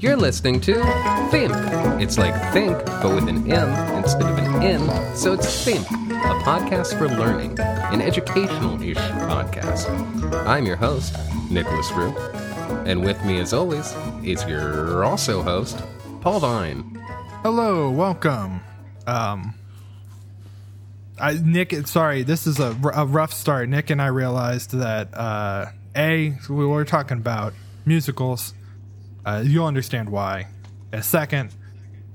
You're listening to Think. It's like think, but with an M instead of an N, so it's Thimk, a podcast for learning, an educational-ish podcast. I'm your host, Nicholas Rue, and with me, as always, is your also host, Paul Vine. Hello, welcome. Um, I, Nick, sorry, this is a, rough start. Nick and I realized that uh, a we were talking about musicals. Uh, you'll understand why. A second,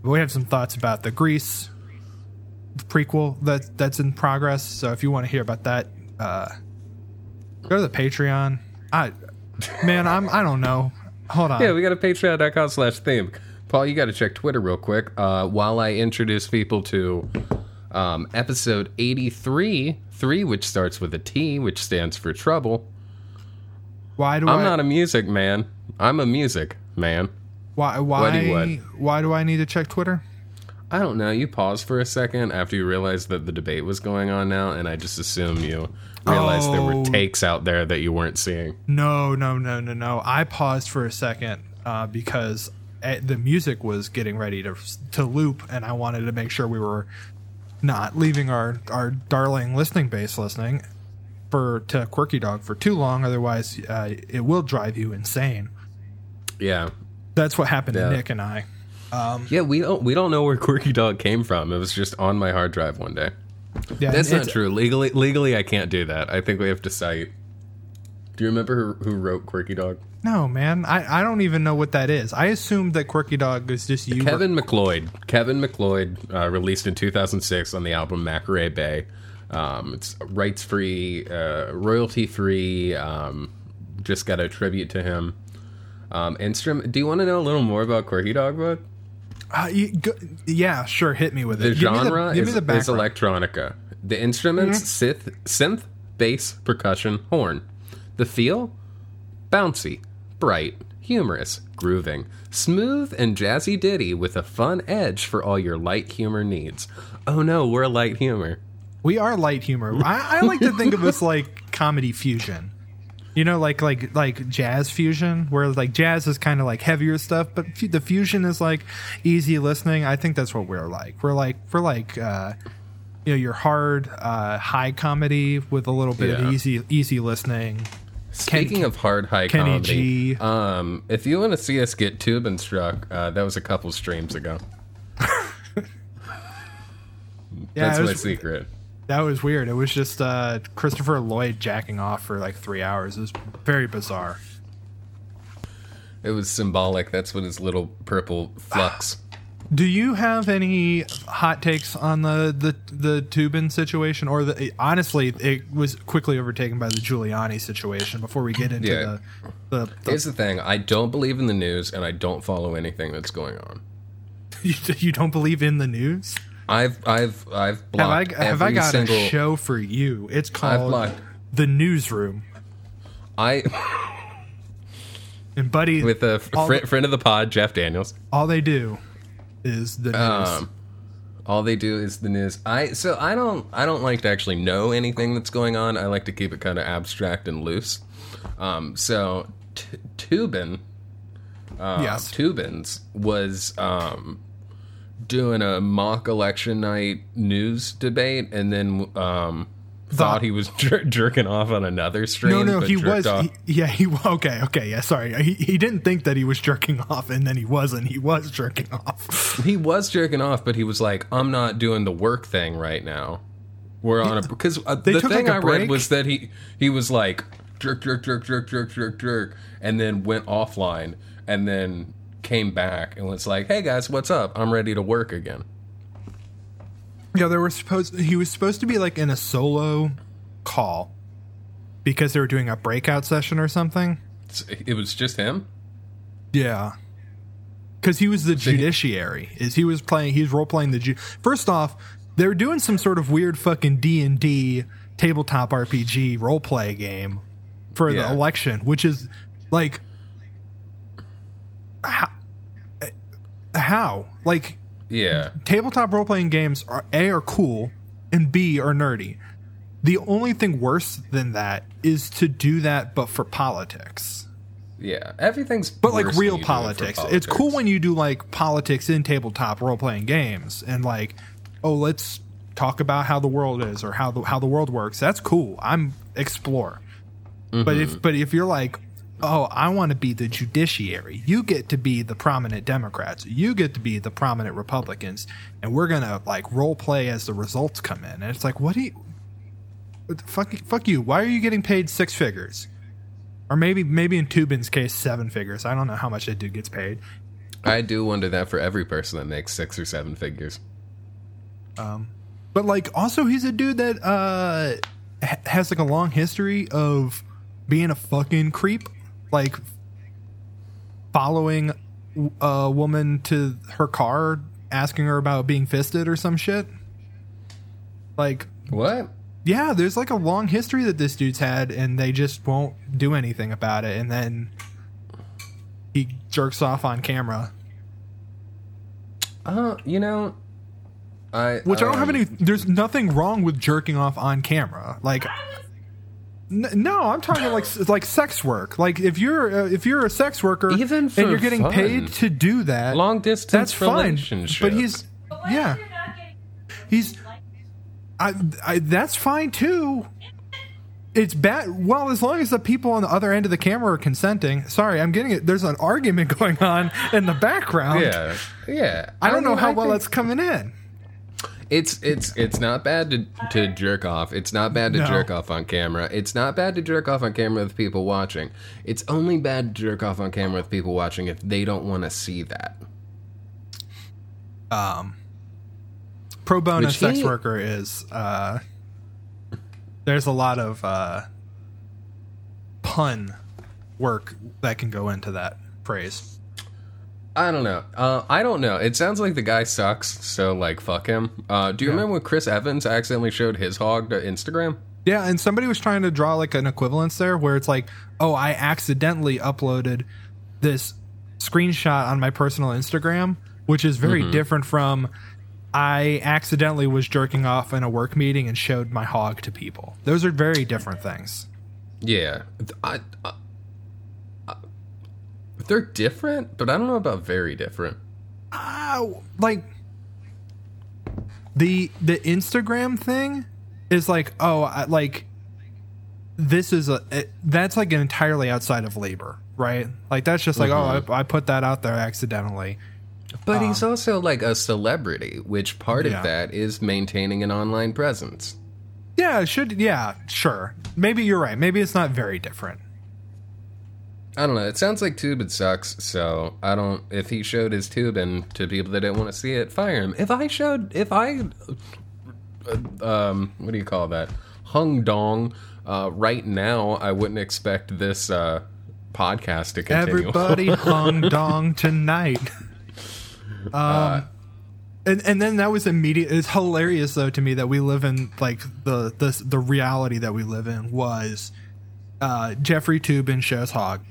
we have some thoughts about the Grease prequel that that's in progress. So if you want to hear about that, uh, go to the Patreon. I, man, I'm I don't know. Hold on. Yeah, we got a patreon.com slash theme. Paul, you got to check Twitter real quick uh, while I introduce people to um, episode 83, 3, which starts with a T, which stands for trouble. why do I'm I? not a music man. I'm a music man. why why why do I need to check Twitter? I don't know. You paused for a second after you realized that the debate was going on now, and I just assume you realized there were Oh. takes out there that you weren't seeing. No, no, no, no, no. I paused for a second uh, because uh, the music was getting ready to to loop, and I wanted to make sure we were not leaving our our darling listening base listening for to Quirky Dog for too long. Otherwise, uh, it will drive you insane. Yeah. That's what happened Yeah. to Nick and I. Um, Yeah, we don't we don't know where Quirky Dog came from. It was just on my hard drive one day. Yeah, That's not true. Legally, legally, I can't do that. I think we have to cite. Do you remember who, who wrote Quirky Dog? No, man, I, I don't even know what that is. I assumed that Quirky Dog is just you. Kevin MacLeod. Kevin MacLeod uh, released in 2006 on the album Macrae Bay. Um, it's rights free, uh, royalty free. Um, just got a tribute to him. Um, instrument. Do you want to know a little more about Quirky Dog, bud? Uh, you, go, yeah, sure. Hit me with The it. Give me the- genre give me is, the is electronica. The instruments synth, synth, bass, percussion, horn. The feel bouncy, bright, humorous, grooving, smooth and jazzy ditty with a fun edge for all your light humor needs. Oh no, we're light humor. We are light humor. I, I like to think of us like comedy fusion. You know, like like like jazz fusion, where like jazz is kind of like heavier stuff, but fu- the fusion is like easy listening. I think that's what we're like. We're like we're like uh, you know your hard uh, high comedy with a little bit Yeah. of easy easy listening. Speaking of hard high Kenny comedy, G. um, if you want to see us get tube and struck, uh, that was a couple streams ago. Yeah, That's my was- secret. That was weird. It was just uh, Christopher Lloyd jacking off for like three hours. It was very bizarre. It was symbolic. That's what his little purple flux. Do you have any hot takes on the the the Toobin situation, or the honestly, it was quickly overtaken by the Giuliani situation. Before we get into Yeah. the, the, the Here's the thing: I don't believe in the news, and I don't follow anything that's going on. you, you don't believe in the news? I've I've I've Have blocked I have I got single. a show for you? It's called the Newsroom. I And buddy, with a fr- friend of the pod, Jeff Daniels. all they do is the news. Um, all they do is the news. I so I don't I don't like to actually know anything that's going on. I like to keep it kind of abstract and loose. Um, so t- Toobin, uh, Yes. Toobins was um, doing a mock election night news debate, and then um, thought he was jer- jerking off on another stream. no, no, he was. off- He, yeah, he okay, okay, yeah. Sorry, he he didn't think that he was jerking off, and then he wasn't. He was jerking off. He was jerking off, but he was like, "I'm not doing the work thing right now. We're on a because uh, the thing like, I break? read was that he he was like jerk jerk jerk jerk jerk jerk jerk, and then went offline, and then came back and was like, "Hey guys, what's up? I'm ready to work again." Yeah, there were supposed. He was supposed to be like in a solo call because they were doing a breakout session or something. It was just him. Yeah, because he was the judiciary. Is he was playing? He's role playing the. Ju- First off, they were doing some sort of weird fucking D and D tabletop RPG role play game for Yeah. the election, which is like how, eh, how like Yeah, tabletop role playing games are a are cool and b are nerdy the only thing worse than that is to do that, but for politics. Yeah, everything's But like real do it politics. It's cool when you do like politics in tabletop role playing games and like, oh, let's talk about how the world is or how the how the world works. That's cool. I'm explore. But Mm-hmm. if but if you're like, oh, I want to be the judiciary. You get to be the prominent Democrats. You get to be the prominent Republicans, and we're gonna like role play as the results come in. And it's like, what do you? Fuck, fuck you. Why are you getting paid six figures? Or maybe maybe in Toobin's case, seven figures. I don't know how much that dude gets paid. I do wonder that for every person that makes six or seven figures. Um, But like, also he's a dude that uh has like a long history of being a fucking creep, like following a woman to her car, asking her about being fisted or some shit. Like, What? yeah, there's like a long history that this dude's had, and they just won't do anything about it, and then he jerks off on camera. Uh, you know, I Which I don't have um, any. There's nothing wrong with jerking off on camera. Like, no, I'm talking like like sex work. Like if you're uh, if you're a sex worker Even for and you're getting fun. paid to do that, long distance that's fine. But he's yeah, he's I, I that's fine too. It's bad. Well, as long as the people on the other end of the camera are consenting. Sorry, I'm getting it. There's an argument going on in the background. yeah, yeah. I don't know mean, how I well think that's coming in. It's it's it's not bad to to jerk off. It's not bad to No. jerk off on camera. It's not bad to jerk off on camera with people watching. It's only bad to jerk off on camera with people watching if they don't want to see that. um, pro bono Which sex he- worker is uh, there's a lot of uh, pun work that can go into that phrase. I don't know. Uh, I don't know. It sounds like the guy sucks. So like, fuck him. Uh, do you Yeah. remember when Chris Evans accidentally showed his hog to Instagram? Yeah, and somebody was trying to draw like an equivalence there where it's like, oh, I accidentally uploaded this screenshot on my personal Instagram, which is very different from I accidentally was jerking off in a work meeting and showed my hog to people. Those are very different things. Yeah, I, I, I- they're different, but I don't know about very different. uh, like the the Instagram thing is like oh I, like this is a it, that's like entirely outside of labor right like that's just like oh I, I put that out there accidentally But he's also like a celebrity, which part Yeah. of that is maintaining an online presence. yeah should yeah sure maybe you're right maybe it's not very different I don't know. It sounds like Toobin sucks, so I don't. If he showed his Toobin to people that didn't want to see it, fire him. If I showed, if I, uh, um, what do you call that? Hung dong. Uh, right now, I wouldn't expect this uh, podcast to continue. everybody hung dong tonight um and and then that was immediate it's hilarious though to me that we live in like the the the reality that we live in was uh jeffrey toobin shows hog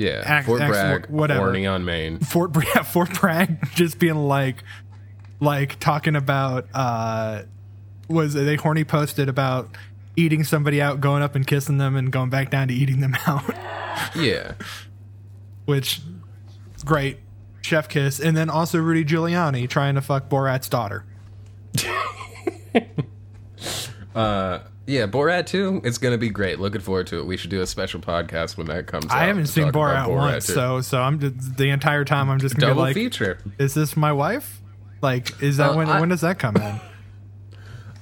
yeah, Act- Fort act- Bragg, whatever. horny on main. Fort Bra- yeah, Fort Bragg just being like like talking about uh was they horny posted about eating somebody out, going up and kissing them and going back down to eating them out, Yeah, which is great. Chef kiss. And then also Rudy Giuliani trying to fuck Borat's daughter. yeah. Borat too. It's gonna be great. Looking forward to it. We should do a special podcast when that comes. out I haven't seen about Borat, once, 2. so so I'm just, the entire time I'm just gonna be double like, feature. is this my wife? Like, is that Uh, when I- when does that come in?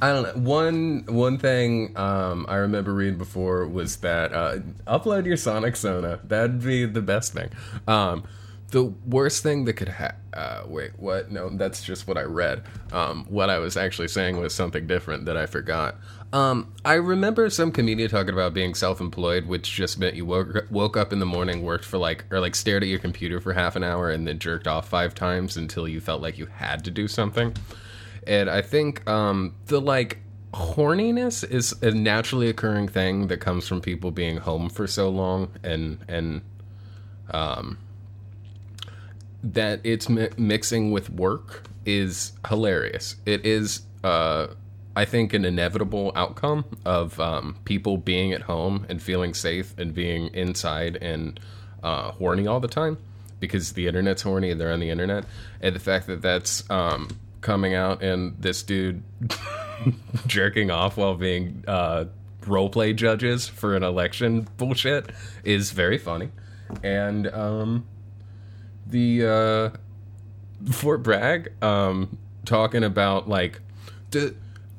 I don't know. One one thing um, I remember reading before was that uh, upload your Sonic Sona. That'd be the best thing. Um, the worst thing that could ha- uh, wait what? No, that's just what I read. Um, what I was actually saying was something different that I forgot. Um, I remember some comedian talking about being self-employed, which just meant you woke woke up in the morning, worked for like or like stared at your computer for half an hour, and then jerked off five times until you felt like you had to do something and I think um, the like horniness is a naturally occurring thing that comes from people being home for so long, and and um, that it's mi- mixing with work is hilarious. It is. Uh, I think an inevitable outcome of um, people being at home and feeling safe and being inside and uh, horny all the time because the internet's horny and they're on the internet, and the fact that that's um, coming out and this dude jerking off while being uh, role play judges for an election bullshit is very funny, and um, the uh, Fort Bragg um, talking about like the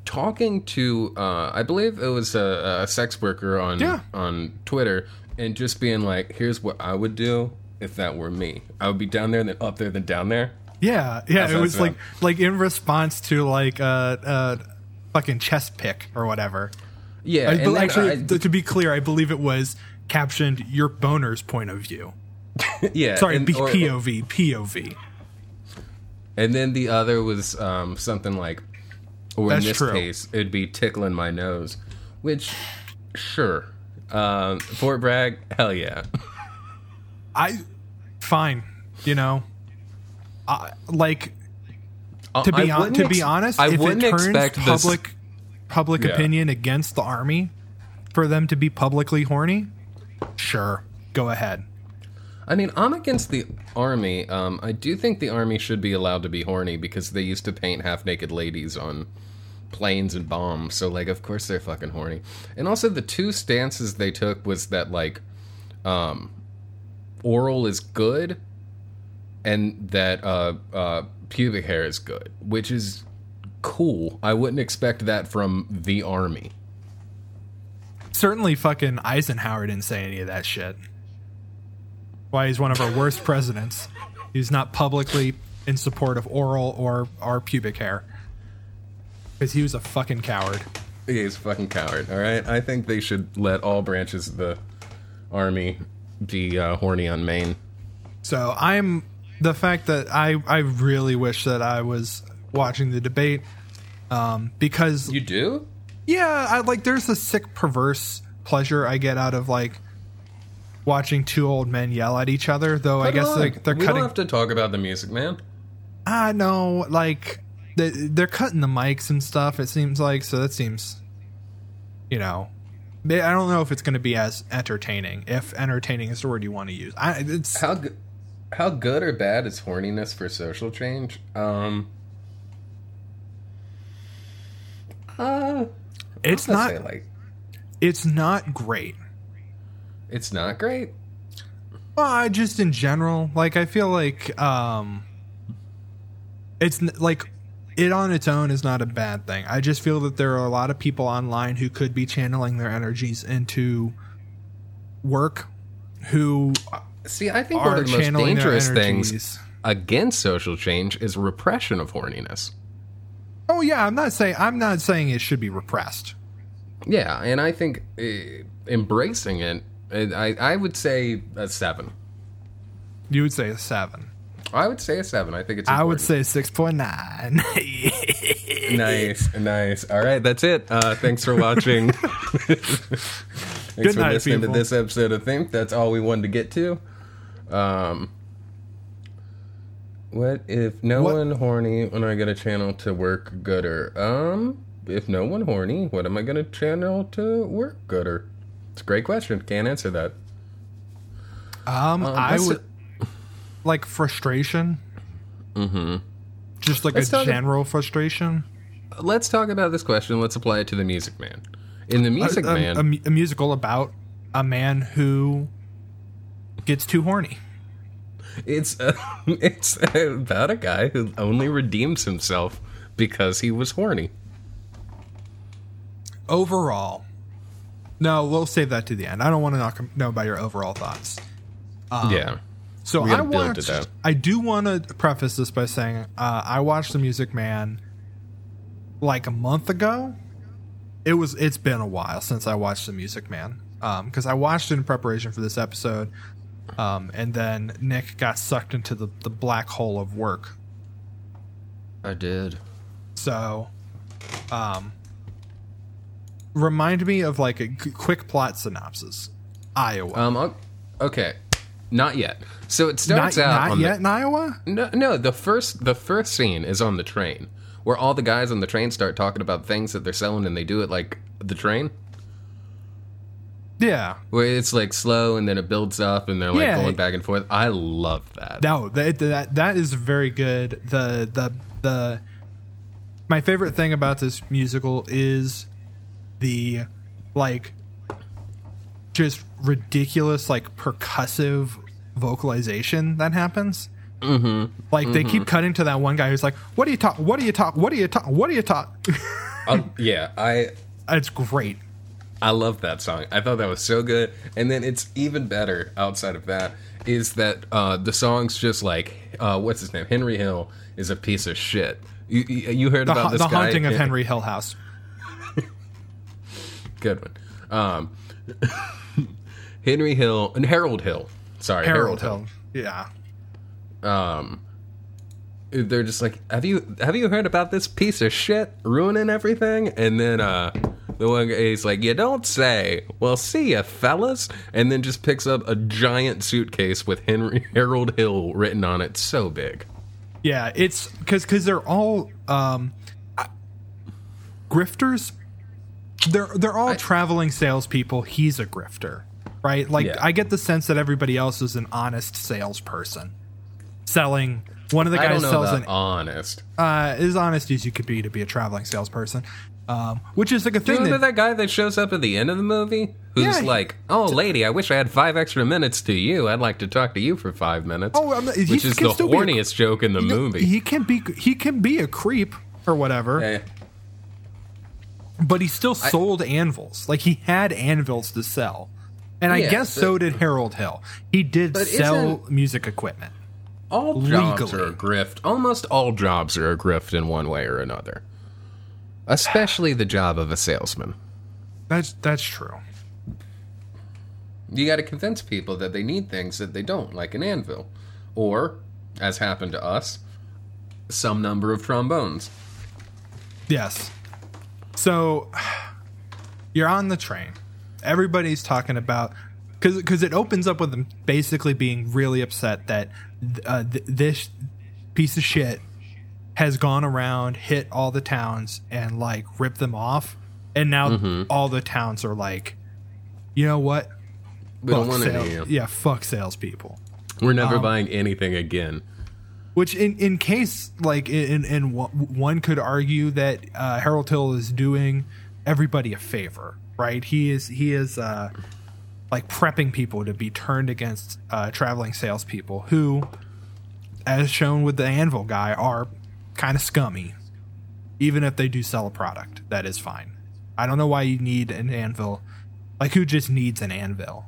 talking to uh, I believe it was a, a sex worker on Yeah. on Twitter and just being like, "Here's what I would do if that were me. I would be down there, then up there, then down there." Yeah, yeah. How's it was like like in response to like uh uh fucking chest pick or whatever. Yeah, I, and actually, I- th- to be clear, I believe it was captioned "your boner's point of view." yeah. Sorry, and, B- or- POV, POV. And then the other was um, something like, or in this true. case, it'd be tickling my nose, which, sure. Um, Fort Bragg, hell yeah. I fine, you know. I like to be wouldn't to be honest. I if wouldn't it turns expect this- public public Yeah. opinion against the army for them to be publicly horny, sure, go ahead. I mean, I'm against the army. Um, I do think the army should be allowed to be horny because they used to paint half naked ladies on planes and bombs. So, like, of course they're fucking horny. And also, the two stances they took was that, like, um, oral is good and that uh, uh, pubic hair is good, which is cool. I wouldn't expect that from the army. Certainly, fucking Eisenhower didn't say any of that shit. Why he's one of our worst presidents. He's not publicly in support of oral or our pubic hair because he was a fucking coward. He's a fucking coward. All right, I think they should let all branches of the army be uh, horny on main. So I'm the fact that I I really wish that I was watching the debate um, because You do? yeah, I like there's a sick perverse pleasure I get out of like watching two old men yell at each other. Though I guess on. like they're we cutting. don't have to talk about the music, man. I know, like they, they're cutting the mics and stuff. It seems like so that seems, you know, they- I don't know if it's going to be as entertaining. If entertaining is the word you want to use, I, it's How good? How good or bad is horniness for social change? Um, uh, it's not say, like it's not great. it's not great. Well, I just in general, like I feel like um it's like it on its own is not a bad thing. I just feel that there are a lot of people online who could be channeling their energies into work who See, I think are one of the most dangerous things against social change is repression of horniness. Oh yeah, I'm not saying I'm not saying it should be repressed. Yeah, and I think uh, embracing it, uh, I I would say a seven. You would say a seven. I would say a seven. I think it's. I would say six point nine. nice, nice. All right, that's it. Uh, thanks for watching. thanks Good for night, listening people. to this episode of Thimk. That's all we wanted to get to. Um, what if no What- one horny when I get a channel to work gooder? Um, if no one horny, what am I gonna channel to work gooder? It's a great question. Can't answer that. Um, I let's- would like frustration. Mm-hmm. Just like Let's a talk- general frustration. Let's talk about this question. Let's apply it to the Music Man. In the Music a, a- Man, a a musical about a man who gets too horny. It's uh, it's about a guy who only redeems himself because he was horny. Overall, no, we'll save that to the end. I don't want to knock, know about your overall thoughts. yeah. So I watched. I do want to preface this by saying uh, I watched The Music Man like a month ago. It was. It's been a while since I watched The Music Man because I watched it in preparation for this episode, um, and then Nick got sucked into the the black hole of work. I did. So, um, remind me of like a g- quick plot synopsis. Iowa. Um. Okay. Not yet. So it not starts out not on yet the in Iowa. no, no. The first the first scene is on the train where all the guys on the train start talking about things that they're selling and they do it like the train? Yeah. Where it's like slow and then it builds up and they're like Yeah. going back and forth. I love that. No, that, that that is very good. The the the my favorite thing about this musical is the like just ridiculous like percussive vocalization that happens. Mm-hmm. Like they keep cutting to that one guy who's like, "What do you talk? What do you talk? What do you talk? What do you talk?" Um, yeah, I it's great. I love that song. I thought that was so good. And then it's even better outside of that is that uh, the song's just like uh, what's his name? Henry Hill is a piece of shit. You, you you heard The, about this the guy? haunting of Henry Hill House. Good one. Um, Henry Hill and Harold Hill. Sorry, Harold Harold, Hill. Yeah. Um, they're just like, have you have you heard about this piece of shit ruining everything? And then uh, the one guy's like, you don't say. Well, see ya, fellas. And then just picks up a giant suitcase with Henry Harold Hill written on it, so big. Yeah, it's because because they're all um, I- grifters. They're they're all traveling salespeople. He's a grifter, right? Like Yeah. I get the sense that everybody else is an honest salesperson, selling. One of the I guys sells an honest. uh, as honest as you could be to be a traveling salesperson, um, which is like a Do you thing remember that, that guy that shows up at the end of the movie? Who's Yeah, like, "Oh, lady, I wish I had five extra minutes to you. I'd like to talk to you for five minutes." Oh, I'm not- he which is the be a- horniest joke in the movie. he can be he can be a creep or whatever. But he still sold anvils. Like he had anvils to sell. And I guess but- so did Harold Hill. He did sell music equipment. all jobs are a grift. Almost all jobs are a grift in one way or another. Especially the job of a salesman. That's that's true. You got to convince people that they need things that they don't, like an anvil, or, as happened to us, some number of trombones. Yes. So you're on the train. Everybody's talking about because because it opens up with them basically being really upset that uh, th- this piece of shit has gone around, hit all the towns, and like ripped them off, and now Mm-hmm. all the towns are like, you know what? We don't Fuck want sale- any. of you. yeah, fuck salespeople. We're never Um, buying anything again. Which, in in case like in in one- one could argue that uh, Harold Hill is doing everybody a favor, right? He is he is uh, like prepping people to be turned against uh, traveling salespeople who, as shown with the Anvil guy, are kind of scummy. Even if they do sell a product, that is fine. I don't know why you need an anvil. Like, who just needs an anvil?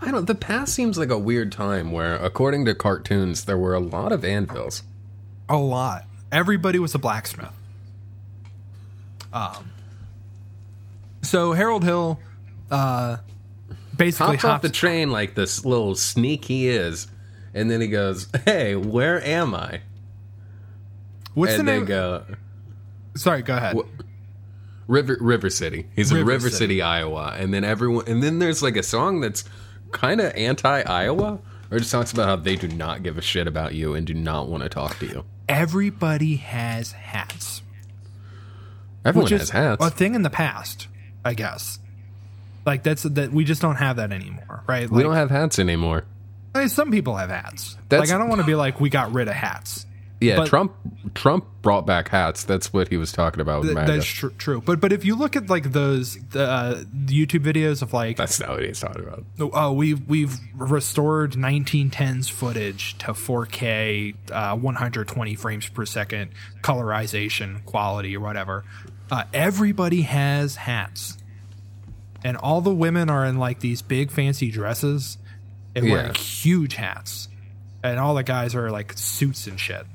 I don't. The past seems like a weird time where, according to cartoons, there were a lot of anvils. A lot. Everybody was a blacksmith. Um. So Harold Hill, uh, basically Hops off the train like this little sneak he is, and then he goes, "Hey, where am I?" what's and the they name? go, Sorry, go ahead. River River City. He's in River River City. City. Iowa, and then everyone, and then there's like a song that's kind of anti Iowa, or just talks about how they do not give a shit about you and do not want to talk to you. Everybody has hats, Everyone has hats. a thing in the past, I guess. Like that's that we just don't have that anymore, right? we Like, don't have hats anymore. I mean, some people have hats. That's- like I don't want to be like we got rid of hats. Yeah, But- Trump Trump brought back hats. That's what he was talking about with Th- that's tr- true. But but if you look at like those the, uh, YouTube videos of like That's not what he's talking about. oh we've we've restored 1910s footage to 4K uh, 120 frames per second colorization quality or whatever. Uh, everybody has hats, and all the women are in like these big fancy dresses and wearing huge hats, and all the guys are like suits and shit.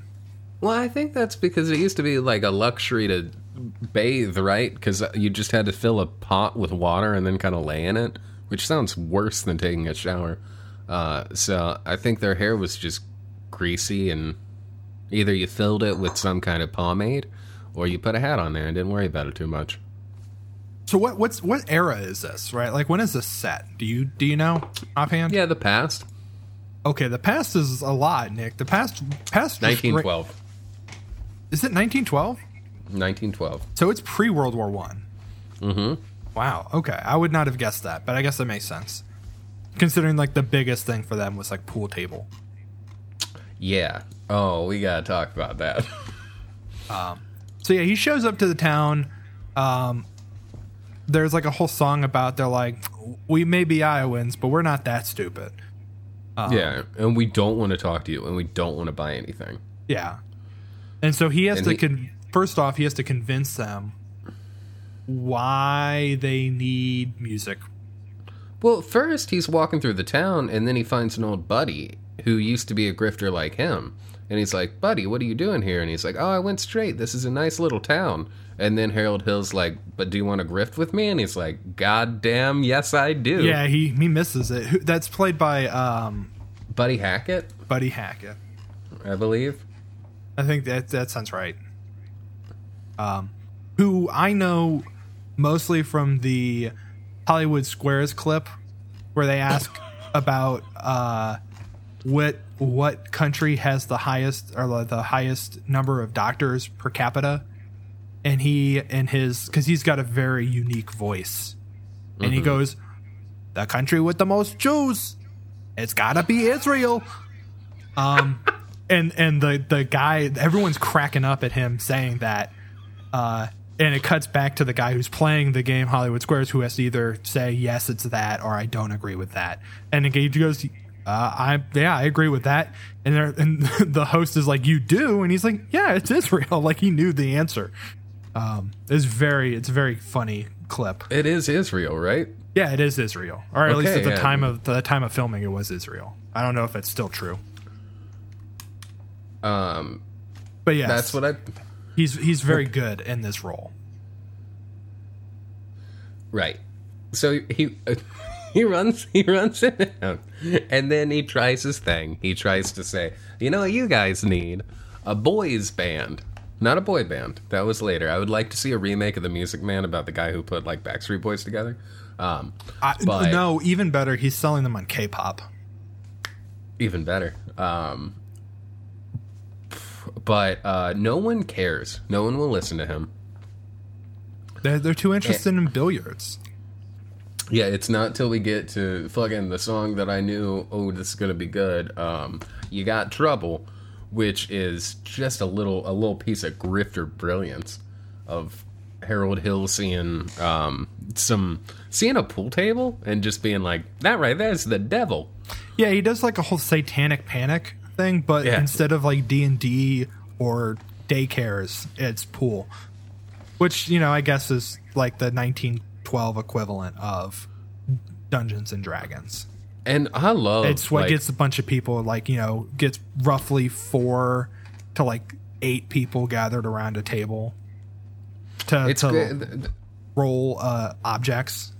Well, I think that's because it used to be like a luxury to bathe, right? Because you just had to fill a pot with water and then kind of lay in it, which sounds worse than taking a shower. Uh, so I think their hair was just greasy, and either you filled it with some kind of pomade, or you put a hat on there and didn't worry about it too much. So what what's what era is this? Right, like when is this set? Do you do you know offhand? Yeah, the past, Okay, the past is a lot, Nick. The past past just ra- 1912. Is it 1912? 1912. So it's pre World War One. Mm-hmm. Wow. Okay, I would not have guessed that, but I guess that makes sense, considering like the biggest thing for them was like pool table. Yeah. Oh, we gotta talk about that. So yeah, he shows up to the town. Um, there's like a whole song about they're like, we may be Iowans, but we're not that stupid. yeah, and we don't want to talk to you, and we don't want to buy anything. Yeah. And so he has And to he- con- first off he has to convince them why they need music. Well, first he's walking through the town, and then he finds an old buddy who used to be a grifter like him. And he's like, "Buddy, what are you doing here?" And he's like, "Oh, I went straight. This is a nice little town." And then Harold Hill's like, "But do you want to grift with me?" And he's like, "God damn, yes, I do." Yeah, he he misses it. Who- That's played by um, Buddy Hackett, Buddy Hackett. I believe. I think that that sounds right. Um, who I know mostly from the Hollywood Squares clip where they ask about uh, what what country has the highest or the highest number of doctors per capita, and he and his because he's got a very unique voice, and he goes, "The country with the most Jews, it's gotta be Israel." Um, and and the the guy everyone's cracking up at him saying that uh and it cuts back to the guy who's playing the game Hollywood Squares who has to either say yes it's that or I don't agree with that. And Gage goes uh, I yeah I agree with that and there and the host is like you do and he's like yeah it's Israel like he knew the answer um it's very it's a very funny clip It is Israel, right? yeah it is Israel or at least at the yeah. time of the time of filming it was Israel I don't know if it's still true Um, but yeah that's what I. He's he's very good in this role. Right. So he he runs he runs it down, and then he tries his thing. He tries to say, you know, what you guys need a boys band, not a boy band. That was later. I would like to see a remake of the Music Man about the guy who put like Backstreet Boys together. Um, I, But- no, even better, he's selling them on K-pop. even better. Um, but uh, no one cares. No one will listen to him. They're they're too interested in billiards. Yeah, it's not till we get to fucking the song that I knew. Oh, this is gonna be good. Um, you got trouble, which is just a little a little piece of grifter brilliance of Harold Hill seeing um some seeing a pool table and just being like that right there's the devil. Yeah, he does like a whole satanic panic thing, but Yeah. instead of like D and D or daycares, it's pool, which you know I guess is like the 1912 equivalent of Dungeons and Dragons. And I love It's what like, gets a bunch of people like you know gets roughly four to like eight people gathered around a table to, it's to good. th- th- roll uh, objects.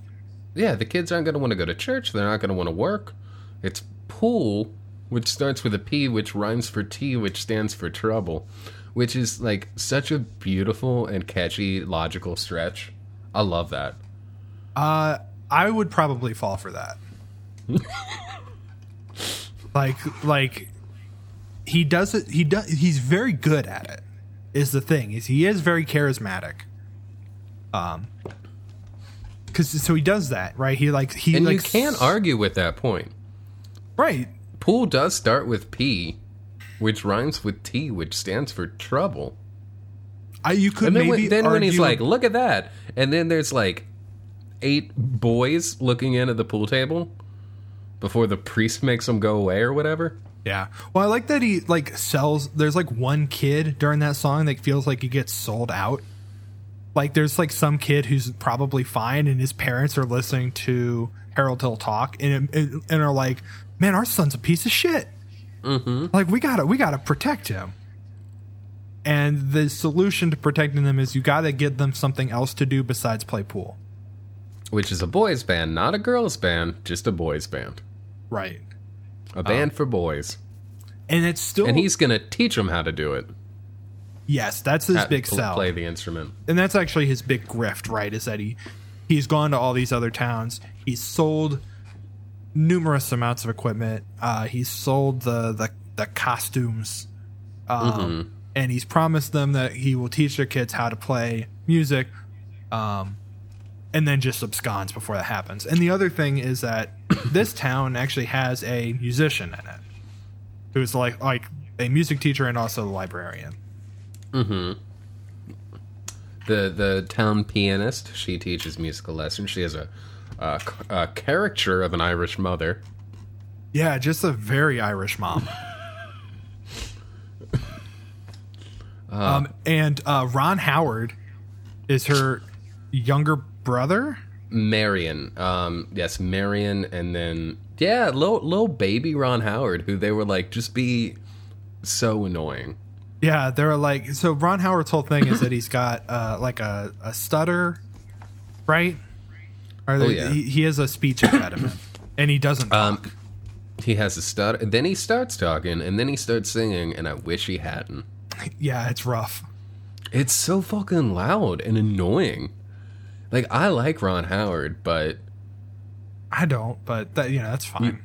yeah, the kids aren't going to want to go to church. They're not going to want to work. It's pool, which starts with a P, which rhymes for T, which stands for trouble, which is like such a beautiful and catchy logical stretch. I love that. Uh, I would probably fall for that. like, like he does it. He does. He's very good at it. Is the thing is he is very charismatic. Um, because so he does that right. He like he And like you can't argue with that point. right. Pool does start with P, which rhymes with T, which stands for trouble. I, you could And then, maybe when, then when he's like, look at that. And then there's like eight boys looking in at the pool table before the priest makes them go away or whatever. Yeah. Well, I like that he like sells. There's like one kid during that song that feels like he gets sold out. Like there's like some kid who's probably fine, and his parents are listening to Harold Hill talk, and and, and are like, "Man, our son's a piece of shit. Mm-hmm. Like we gotta we gotta protect him." And the solution to protecting them is you gotta get them something else to do besides play pool. Which is a boys' band, not a girls' band, just a boys' band. Right. A band for boys. And it's still And he's going to teach them how to do it. yes, that's his how big to sell. Play the instrument. and that's actually his big grift, right? Is that he he's gone to all these other towns. He's sold numerous amounts of equipment. Uh, he's sold the the, the costumes. Um, and he's promised them that he will teach their kids how to play music, um, and then just absconds before that happens. And the other thing is that this town actually has a musician in it, who's like like a music teacher and also a librarian. Mm-hmm. The the town pianist. She teaches musical lessons. She has a, a, a caricature of an Irish mother. Yeah, just a very Irish mom. um, and uh, Ron Howard is her younger brother. Marian. Um, yes, Marian, and then yeah, little little baby Ron Howard, who they were like just be so annoying. Yeah, they're like so. Ron Howard's whole thing is that he's got uh, like a, a stutter, right? Or Oh, yeah. he, he has a speech impediment, and he doesn't Um, talk. He has a stutter, then he starts talking, and then he starts singing, and I wish he hadn't. yeah, it's rough. It's so fucking loud and annoying. Like I like Ron Howard, but I don't, but that you know that's fine.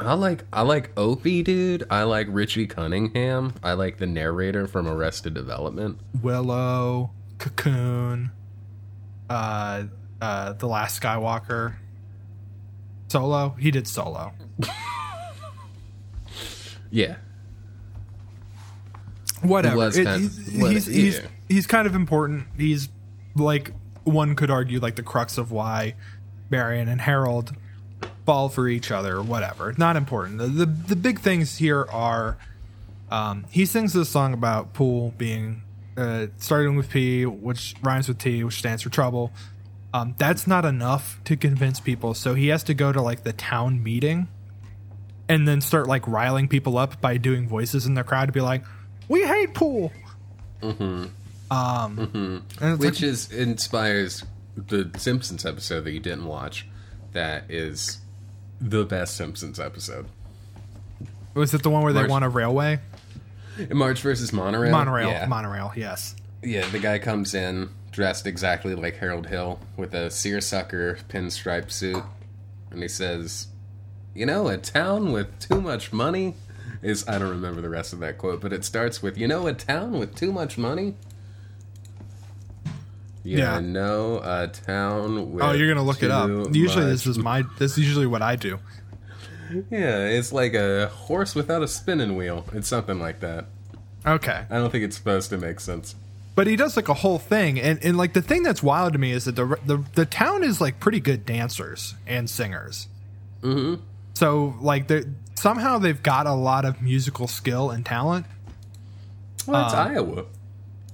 I like I like Opie, dude. I like Richie Cunningham. I like the narrator from Arrested Development. Willow, Cocoon, uh, uh, the Last Skywalker, Solo. He did Solo. Yeah, Whatever. It- kind- he's, what- he's, he's he's kind of important. He's like one could argue like the crux of why Marian and Harold fall for each other. or Whatever. Not important. The the, the big things here are. Um, he sings this song about pool being uh, starting with P, which rhymes with T, which stands for trouble. Um, that's not enough to convince people, so he has to go to like the town meeting and then start like riling people up by doing voices in the crowd to be like, "We hate pool." Mm-hmm. Um, it's which like, is inspires the Simpsons episode that you didn't watch. That is the best Simpsons episode. was it the one where they March- won a railway March versus Monorail. monorail? Yeah. Monorail, yes. Yeah, the guy comes in dressed exactly like Harold Hill with a seersucker pinstripe suit, and he says, "You know, a town with too much money is." I don't remember the rest of that quote, but it starts with, "You know, a town with too much money." You Yeah. know, a town with. Oh, you're gonna look it up. Usually, this is my. This is usually what I do. Yeah, it's like a horse without a spinning wheel. It's something like that. Okay, I don't think it's supposed to make sense. but he does like a whole thing, and and like the thing that's wild to me is that the the the town is like pretty good dancers and singers. Mm-hmm. So like they somehow they've got a lot of musical skill and talent. Well, it's Iowa.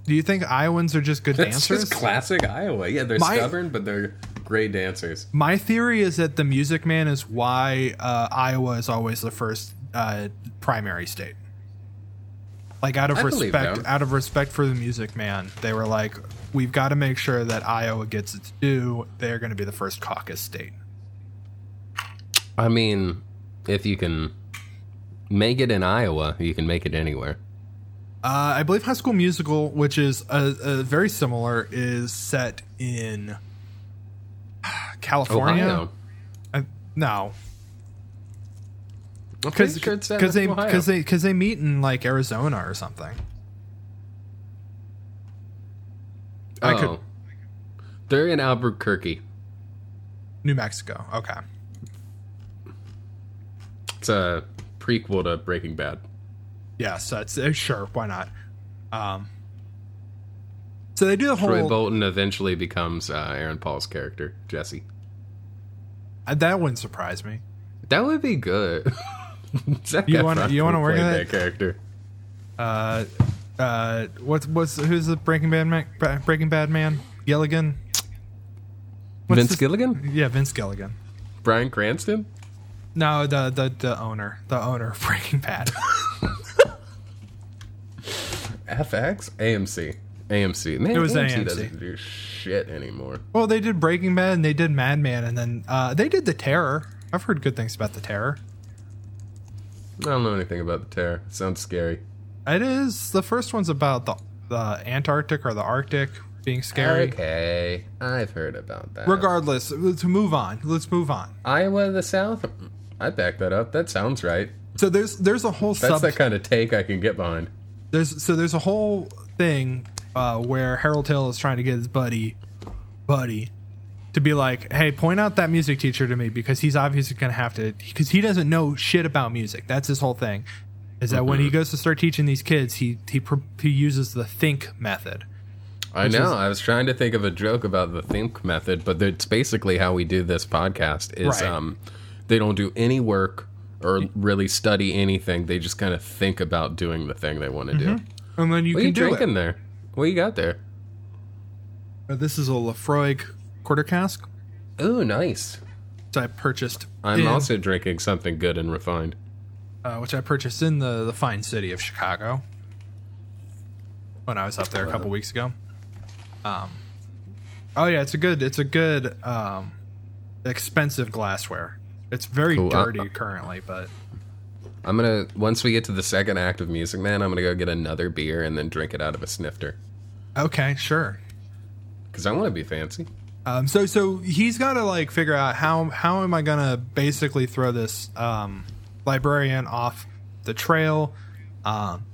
Do you think Iowans are just good That's dancers? just classic Iowa. Yeah, they're My- stubborn, but they're great dancers. My theory is that the Music Man is why uh, Iowa is always the first uh, primary state. Like out of I respect, out of respect for the Music Man, they were like, "We've got to make sure that Iowa gets its due. They're going to be the first caucus state." I mean, if you can make it in Iowa, you can make it anywhere. Uh, I believe High School Musical, which is uh uh very similar, is set in California. Uh, no, I'm pretty because sure because they because they because they meet in like Arizona or something. I oh. could They're in Albuquerque. New Mexico. Okay. It's a prequel to Breaking Bad. Yes, that's uh, sure. Why not? Um. So they do the whole. Troy. Bolton eventually becomes uh, Aaron Paul's character, Jesse. uh, that wouldn't surprise me. That would be good. You wanna- you wanna work play that? that character? Uh, uh, what's what's who's the Breaking Bad man? Breaking Bad man? Gilligan. What's Vince this- Gilligan? Yeah, Vince Gilligan. Bryan Cranston? No, the the the owner, the owner of Breaking Bad. FX? AMC. AMC. Man, It was AMC, AMC. doesn't do shit anymore. well, they did Breaking Bad and they did Madman, and then uh, they did The Terror. I've heard good things about The Terror. I don't know anything about the terror. It sounds scary. It is the first one's about the the Antarctic or the Arctic being scary. Okay, I've heard about that. Regardless, let's move on. Let's move on. Iowa, the South. I back that up. That sounds right. So there's there's a whole That's sub the kind of take I can get behind. There's so there's a whole thing uh, where Harold Hill is trying to get his buddy, buddy, to be like, hey, point out that music teacher to me because he's obviously gonna have to because he doesn't know shit about music. That's his whole thing. Is that when he goes to start teaching these kids, he he he uses the think method. I know. I was trying to think of a joke about the think method, but it's basically how we do this podcast. Is Right. um, they don't do any work or really study anything. They just kind of think about doing the thing they want to do. And then you What are can you do drinking it. there? What you got there? Uh, This is a Laphroaig quarter cask, Oh, nice. which I purchased. I'm in, also drinking something good and refined. uh, which I purchased in the the fine city of Chicago when I was up there a couple weeks ago. Um, oh yeah, it's a good it's a good um, expensive glassware. It's very Cool. Dirty currently, but I'm gonna once we get to the second act of Music Man, I'm gonna go get another beer and then drink it out of a snifter okay, sure. because I want to be fancy. Um, so so he's got to like figure out how how am I gonna basically throw this um, librarian off the trail. Um,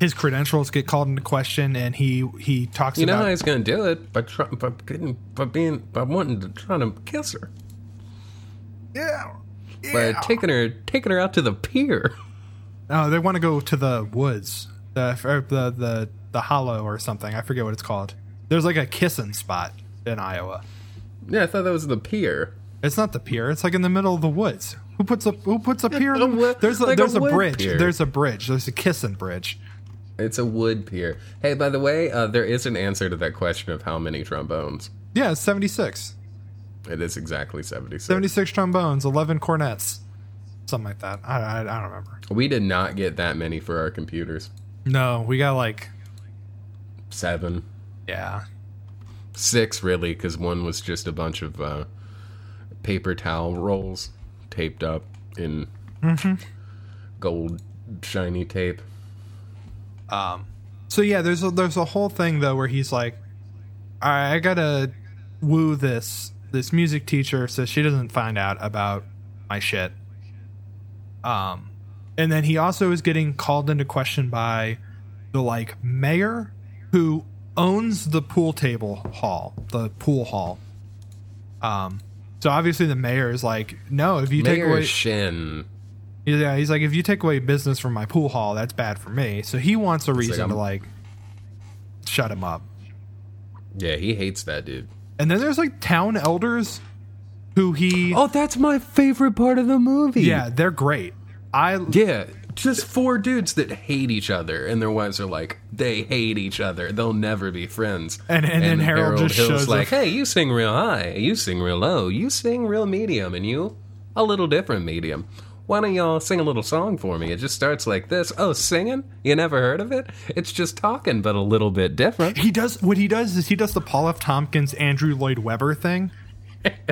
his credentials get called into question, and he he talks You know about how he's gonna do it by try, by getting by being by wanting to trying to kiss her yeah. yeah. taking her taking her out to the pier. Oh, they want to go to the woods, the the the the hollow or something. I forget what it's called. There's like a kissing spot in Iowa. Yeah, I thought that was the pier. It's not the pier. It's like in the middle of the woods. Who puts a Who puts a pier? in a the- wood- there's a, like there's a, wood bridge. pier. There's a bridge. There's a kissing bridge. It's a wood pier. Hey, by the way, uh, there is an answer to that question of how many trombones. Yeah, 76. It is exactly 76. 76 trombones, 11 cornets, something like that. I, I, I don't remember. We did not get that many for our computers. No, we got like Seven. yeah. Six, really, because one was just a bunch of uh, paper towel rolls taped up in gold shiny tape. Um, so yeah, there's a, there's a whole thing though where he's like, all right, I gotta woo this this music teacher so she doesn't find out about my shit. Um, and then he also is getting called into question by the like mayor who owns the pool table hall, the pool hall. Um, so obviously the mayor is like, no, if you take Mayor away Shinn. yeah, he's like, if you take away business from my pool hall, that's bad for me. So he wants a reason I'm- to like shut him up. Yeah, he hates that dude. And then there's like town elders who he Oh, that's my favorite part of the movie. yeah, they're great. I Yeah, just four dudes that hate each other, and their wives are like, they hate each other. They'll never be friends. And- and then Harold just Hill's shows like, up. hey, you sing real high, you sing real low, you sing real medium, and you a little different medium. Why don't y'all sing a little song for me? It just starts like this. Oh, singing? You never heard of it? It's just talking, but a little bit different. he does what he does is he does the Paul F. Tompkins Andrew Lloyd Webber thing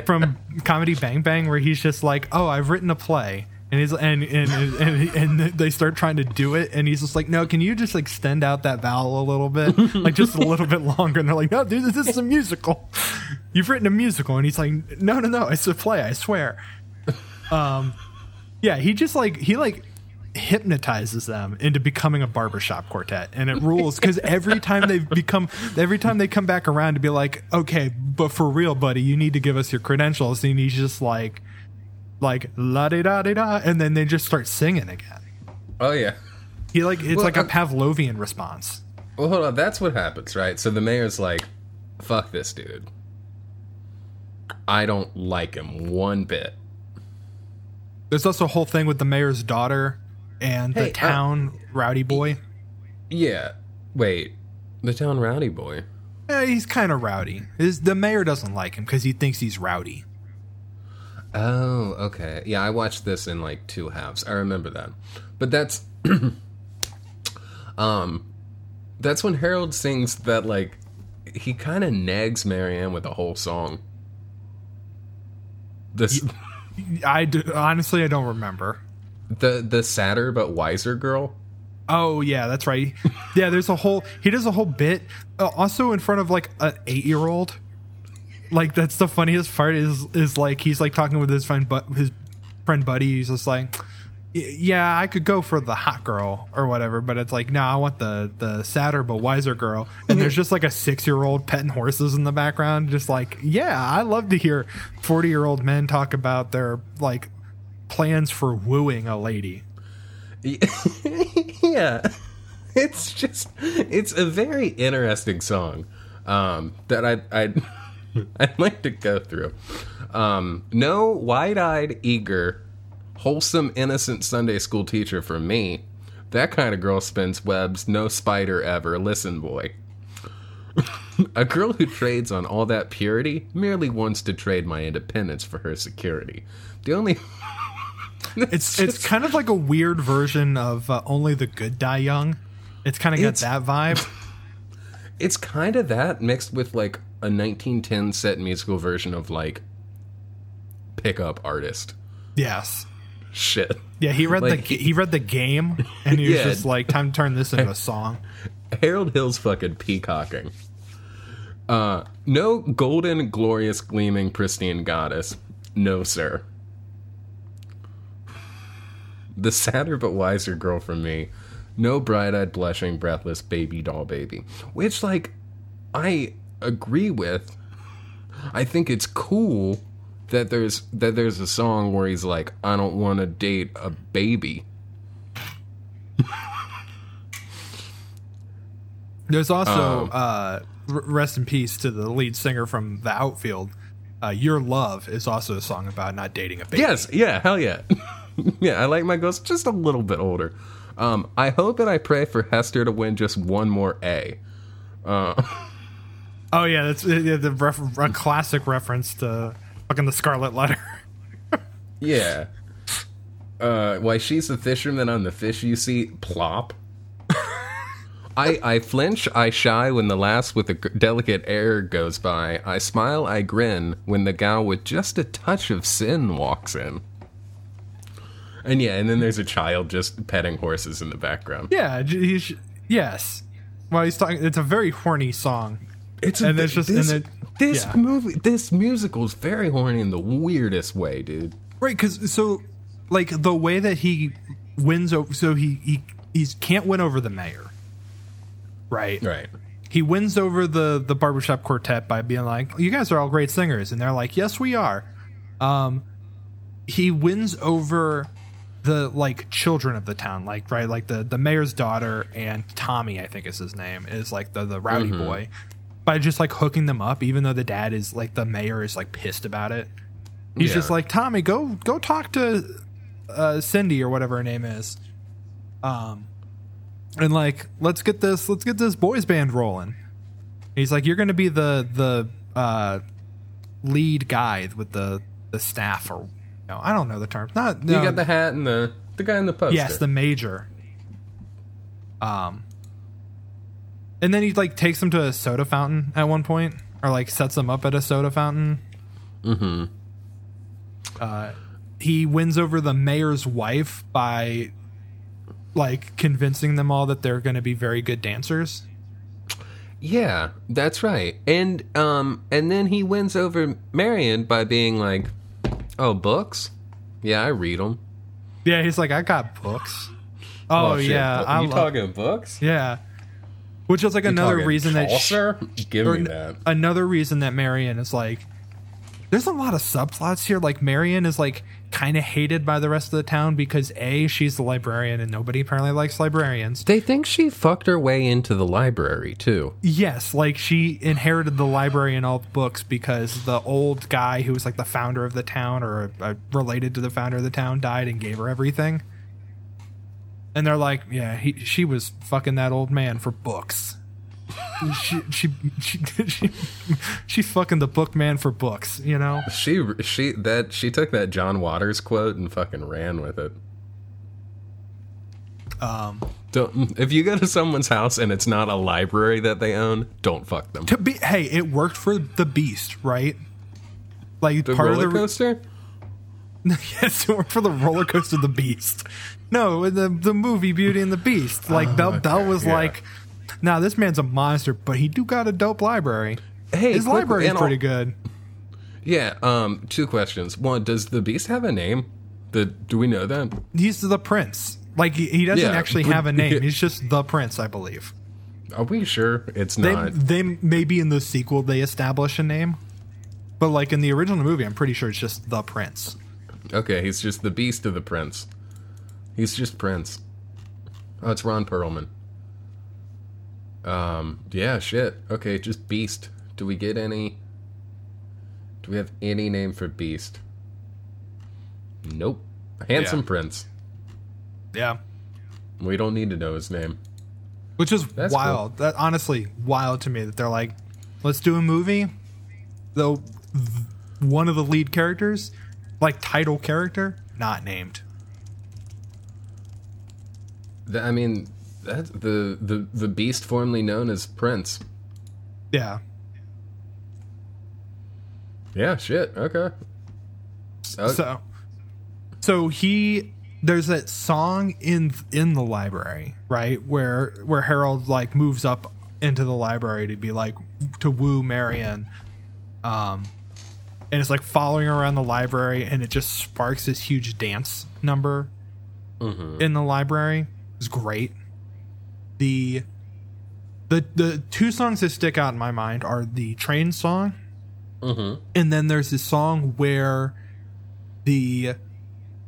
from Comedy Bang Bang where he's just like, "Oh, I've written a play." And he's and and, and and they start trying to do it, and he's just like, "No, can you just extend out that vowel a little bit, like just a little bit longer?" And they're like, "No, dude, this is a musical. You've written a musical." And he's like, "No, no, no, it's a play. I swear." Um, yeah, he just like he like hypnotizes them into becoming a barbershop quartet and it rules because every time they become every time they come back around to be like okay but for real buddy you need to give us your credentials and he's just like like la da da di da and then they just start singing again Oh, yeah. he like it's Well, like a I'm- pavlovian response Well, hold on. That's what happens, right? So the mayor's like, fuck this dude. I don't like him one bit. There's also a whole thing with the mayor's daughter and Hey, the uh, town rowdy boy Yeah. Wait. The town rowdy boy. Eh, he's kind of rowdy His, the mayor doesn't like him because he thinks he's rowdy Oh, okay. Yeah, I watched this in like two halves. I remember that. But that's um that's when Harold sings that like he kind of nags Marianne with a whole song. This i do, honestly i don't remember the the sadder but wiser girl. Oh yeah, that's right. Yeah, there's a whole he does a whole bit uh, also in front of like an 8-year-old. Like that's the funniest part is is like he's like talking with his friend but his friend Buddy he's just like yeah, I could go for the hot girl or whatever, but it's like, no, I want the the sadder but wiser girl. And there's just like a six year old petting horses in the background, just like, yeah, I love to hear forty year old men talk about their like plans for wooing a lady. yeah it's just it's a very interesting song um that i i i'd like to go through um no wide-eyed eager wholesome innocent sunday school teacher for me that kind of girl spins webs no spider ever listen boy a girl who trades on all that purity merely wants to trade my independence for her security the only It's it's kind of like a weird version of uh, Only the Good Die Young. It's kind of got It's- that vibe. It's kind of that mixed with like a 1910 set musical version of like pickup artist yes. Shit. Yeah, he read Like- the he read the game, and he was Yeah. just like, "Time to turn this into a song." Harold Hill's fucking peacocking. Uh, no golden, glorious, gleaming, pristine goddess. No, sir. The sadder but wiser girl from me. No bright eyed, blushing, breathless baby doll baby. Which, like, I agree with. I think it's cool that there's that there's a song where he's like, I don't want to date a baby. There's also Um, uh, rest in peace to the lead singer from the Outfield. Uh, Your love is also a song about not dating a baby. Yes, yeah, hell yeah. yeah, I like my ghost just a little bit older. Um, I hope and I pray for Hester to win just one more A. Oh yeah, that's uh, yeah, the ref- a classic reference to fucking the Scarlet Letter. Yeah. Uh, why she's the fisherman on the fish you see, plop. I, I flinch, I shy when the lass with a g- delicate air goes by. I smile, I grin when the gal with just a touch of sin walks in. And yeah, and then there's a child just petting horses in the background. yeah, j- he sh- yes. Well, he's talking. It's a very horny song. It's a, And it's just- this, and it- this yeah. movie, this musical is very horny in the weirdest way, dude. Right, because so like the way that he wins over, so he he he can't win over the mayor. Right. Right. He wins over the the barbershop quartet by being like, "You guys are all great singers," and they're like, "Yes, we are." Um, he wins over the like children of the town, like right, like the the mayor's daughter and Tommy, I think is his name, is like the the rowdy boy, by just like hooking them up, even though the dad is like the mayor is like pissed about it. He's Yeah. just like Tommy, go go talk to uh, Cindy or whatever her name is. Um, and like let's get this let's get this boys band rolling. He's like, you're gonna be the the uh, lead guy with the the staff or no, I don't know the term. Not no, You got the hat and the the guy in the poster. yes, the major. Um, and then he like takes them to a soda fountain at one point, or like sets them up at a soda fountain. mm-hmm. uh, he wins over the mayor's wife by like convincing them all that they're going to be very good dancers. Yeah, that's right. And um, and then he wins over Marian by being like, "Oh, books? Yeah, I read them." Yeah, he's like, I got books. Oh, yeah, I you talking books? yeah, which is like another Talking reason that sh- Chaucer? Give me that. another reason that Marian is like there's a lot of subplots here like Marian is like kind of hated by the rest of the town because a she's the librarian and nobody apparently likes librarians They think she fucked her way into the library too. yes like she inherited the library and all the books because the old guy who was like the founder of the town or uh, related to the founder of the town died and gave her everything and they're like yeah he, she was fucking that old man for books she, she she she she's fucking the book man for books you know She she that she took that John Waters quote and fucking ran with it. um Don't if you go to someone's house and it's not a library that they own, don't fuck them. to be hey it worked for the beast right like The part roller of the coaster? yes it worked for the roller coaster the beast no the the movie beauty and the beast like bell bell Oh, okay, was yeah. like now this man's a monster but he do got a dope library Hey, his library is pretty good Yeah, um, two questions. One, does the beast have a name? The do we know that? He's the prince. Like he, he doesn't Yeah, actually but- have a name. He's just the prince, I believe. Are we sure it's They not? they maybe in the sequel they establish a name, but like in the original movie, I'm pretty sure it's just the prince. Okay, he's just the beast of the prince. He's just Prince. Oh, it's Ron Perlman. Um, yeah, shit. Okay, just Beast. Do we get any? Do we have any name for Beast? Nope. Handsome Yeah. Prince. Yeah, We don't need to know his name. which is That's wild. That honestly wild to me that they're like, let's do a movie. Though one of the lead characters, like title character, not named. I mean, that's the the the Beast formerly known as Prince. Yeah, Yeah, shit. Okay. Oh, so so he there's that song in in the library right where where harold like moves up into the library to be like to woo marian um and it's like following around the library and it just sparks this huge dance number in the library it's great the the the two songs that stick out in my mind are the train song and then there's this song where the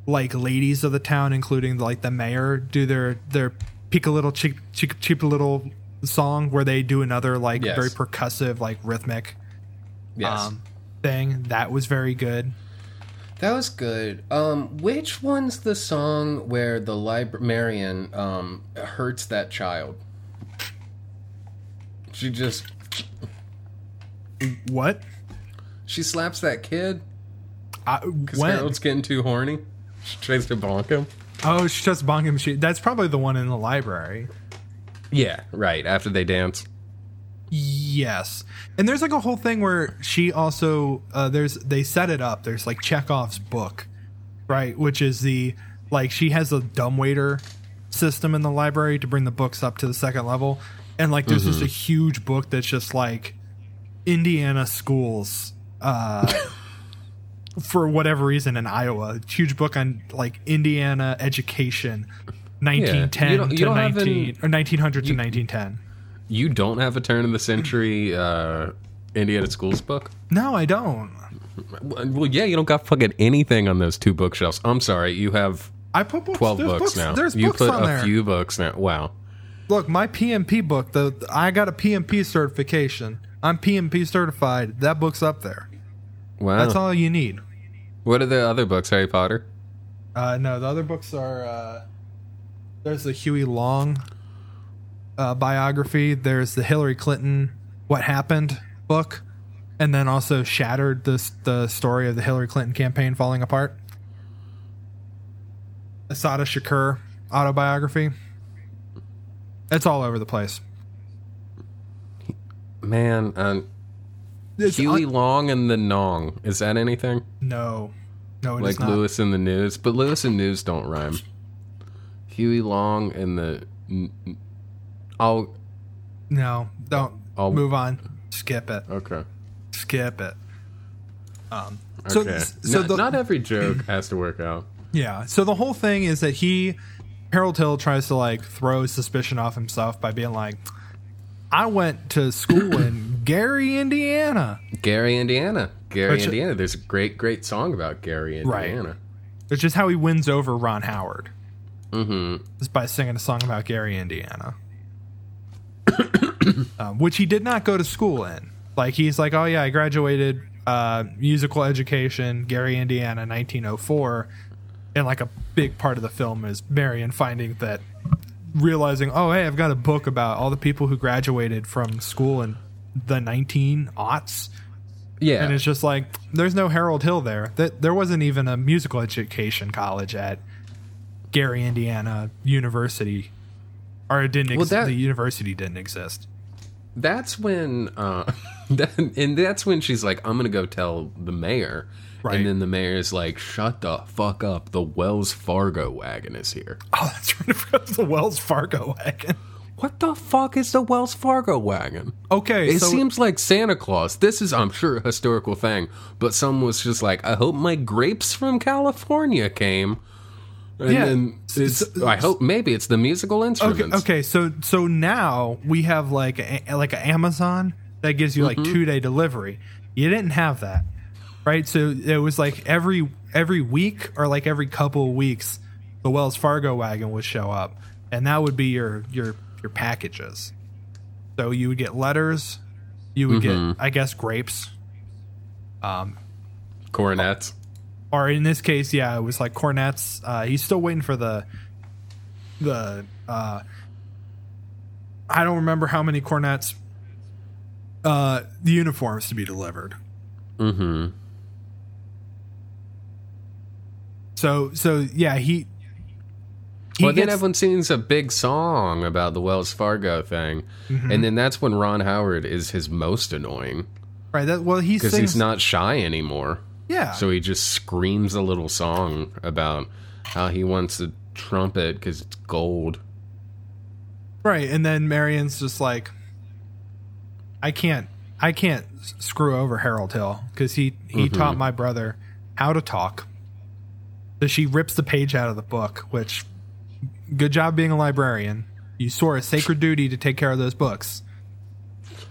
like ladies of the town, including like the mayor, do their their pick a little cheap cheap cheap little song where they do another like Yes. very percussive like rhythmic yes. um thing. That was very good. That was good. Um, which one's the song where the librarian um hurts that child? She just What? she slaps that kid I, when? Harold's getting too horny. She tries to bonk him. Oh, she just him. She—that's probably the one in the library. Yeah, right. After they dance. Yes, and there's like a whole thing where she also uh, there's they set it up. There's like Chekhov's book, right, which is the like she has a dumbwaiter system in the library to bring the books up to the second level, and like there's just a huge book that's just like Indiana schools. Uh, for whatever reason in Iowa, huge book on like Indiana education, 1910 You don't- you to 19 any- or 1900 to 1910. You don't have a turn of the century uh, Indiana schools book? No, I don't. Well, yeah, you don't got fucking anything on those two bookshelves. I'm sorry, you have I put books. 12 there's books, now. There's you books put on a there. few books now. Wow. Look, my PMP book. The I got a PMP certification. I'm PMP certified. That book's up there. Wow. That's all you need. What are the other books, Harry Potter? Uh, no, the other books are. Uh, there's the Huey Long uh, biography. There's the Hillary Clinton "What Happened" book, and then also "Shattered" the the story of the Hillary Clinton campaign falling apart. Assata Shakur autobiography. It's all over the place. Man, um, It's Huey un- Long and the Nong. Is that anything? no, no, it is like. Lewis and the News? But Lewis and News don't rhyme. Huey Long and the. n- I'll. No, don't I'll- move on. Skip it. Okay. Skip it. Um. So, Okay. so not, the, not every joke has to work out. Yeah. So the whole thing is that he, Harold Hill, tries to like throw suspicion off himself by being like, "I went to school in Gary, Indiana," Gary, Indiana. Gary, Which- Indiana. There's a great, great song about Gary, Right. Indiana. which is how he wins over Ron Howard. Mm-hmm. Is by singing a song about Gary, Indiana, um, which he did not go to school in. Like he's like, "Oh yeah, I graduated uh, musical education, Gary, Indiana, 1904," and like a big part of the film is Marian finding that realizing, oh, hey, I've got a book about all the people who graduated from school in the 19 aughts. Yeah. And it's just like, there's no Harold Hill there. That There wasn't even a musical education college at Gary, Indiana University. Or it didn't Well, exist. that- the university didn't exist. that's when uh that, and that's when she's like i'm gonna go tell the mayor Right. and then the mayor is like shut the fuck up the wells fargo wagon is here Oh, that's right. I forgot the Wells Fargo wagon. what the fuck is the Wells Fargo wagon? Okay, It so seems like Santa Claus. This is, I'm sure, a historical thing, but someone was just like, I hope my grapes from California came. And Yeah. then it's, I hope maybe it's the musical okay, instruments. okay, so so now we have like a, like an Amazon that gives you like Mm-hmm. two day delivery. You didn't have that, right? So it was like every every week or like every couple of weeks, the Wells Fargo wagon would show up, and that would be your your your packages. So you would get letters, you would Mm-hmm. get I guess grapes, um, Coronets. Or in this case, yeah, it was like cornets. Uh, he's still waiting for the the. Uh, I don't remember how many cornets. Uh, the uniforms to be delivered. Mm-hmm. So so yeah, he. he Well, then gets- everyone sings a big song about the Wells Fargo thing, Mm-hmm. and then that's when Ron Howard is his most annoying right. That well, he because he's not shy anymore. Yeah. So he just screams a little song about how he wants a trumpet because it's gold. Right, and then Marian's just like, I can't, I can't screw over Harold Hill because he he Mm-hmm. taught my brother how to talk. So she rips the page out of the book, which, good job being a librarian. You swore a sacred duty to take care of those books.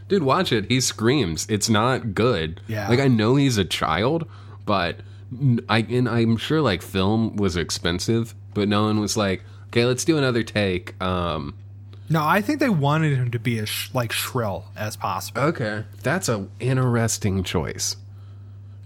Dude, watch it. He screams. It's not good. Yeah. Like I know he's a child, but I and I'm sure like film was expensive, but no one was like, okay, let's do another take. Um, No, I think they wanted him to be as sh- like shrill as possible. okay, that's a interesting choice.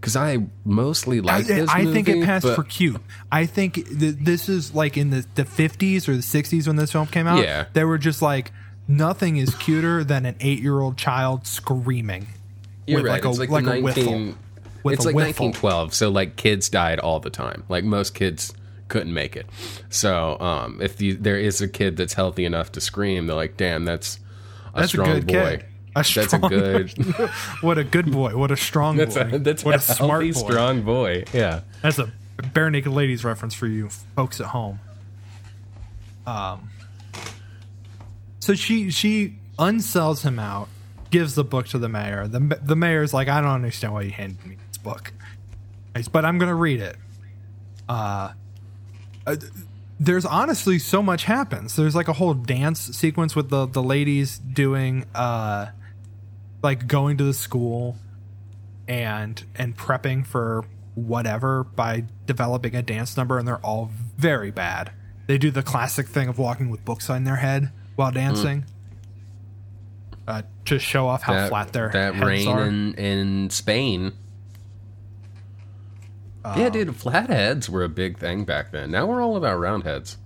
Because I mostly like I, this I movie, think it passed but- for cute. I think th- this is like in the, the 50s or the 60s when this film came out. Yeah. They were just like, nothing is cuter than an eight year old child screaming. You're with right. like a, it's like, like a 19, whiffle. With it's a like whiffle. 1912. So like kids died all the time. Like most kids couldn't make it. So um, if the, there is a kid that's healthy enough to scream, they're like, "Damn, that's a That's a strong good boy." kid. A That's a strong- good. what a good boy. What a strong That's boy. a that's what a, a, smart healthy, boy. strong boy. Yeah. That's a Barenaked Ladies reference for you folks at home. Um. So she she unsells him out, gives the book to the mayor. The the mayor's like, I don't understand why you handed me book, but I'm gonna read it. Uh, uh, there's honestly so much happens. There's like a whole dance sequence with the the ladies doing uh, like going to the school and and prepping for whatever by developing a dance number and they're all very bad. They do the classic thing of walking with books on their head while dancing. Uh, to show off how that, flat their that heads rain are. in in Spain. Uh, yeah, dude, flatheads were a big thing back then. Now we're all about roundheads.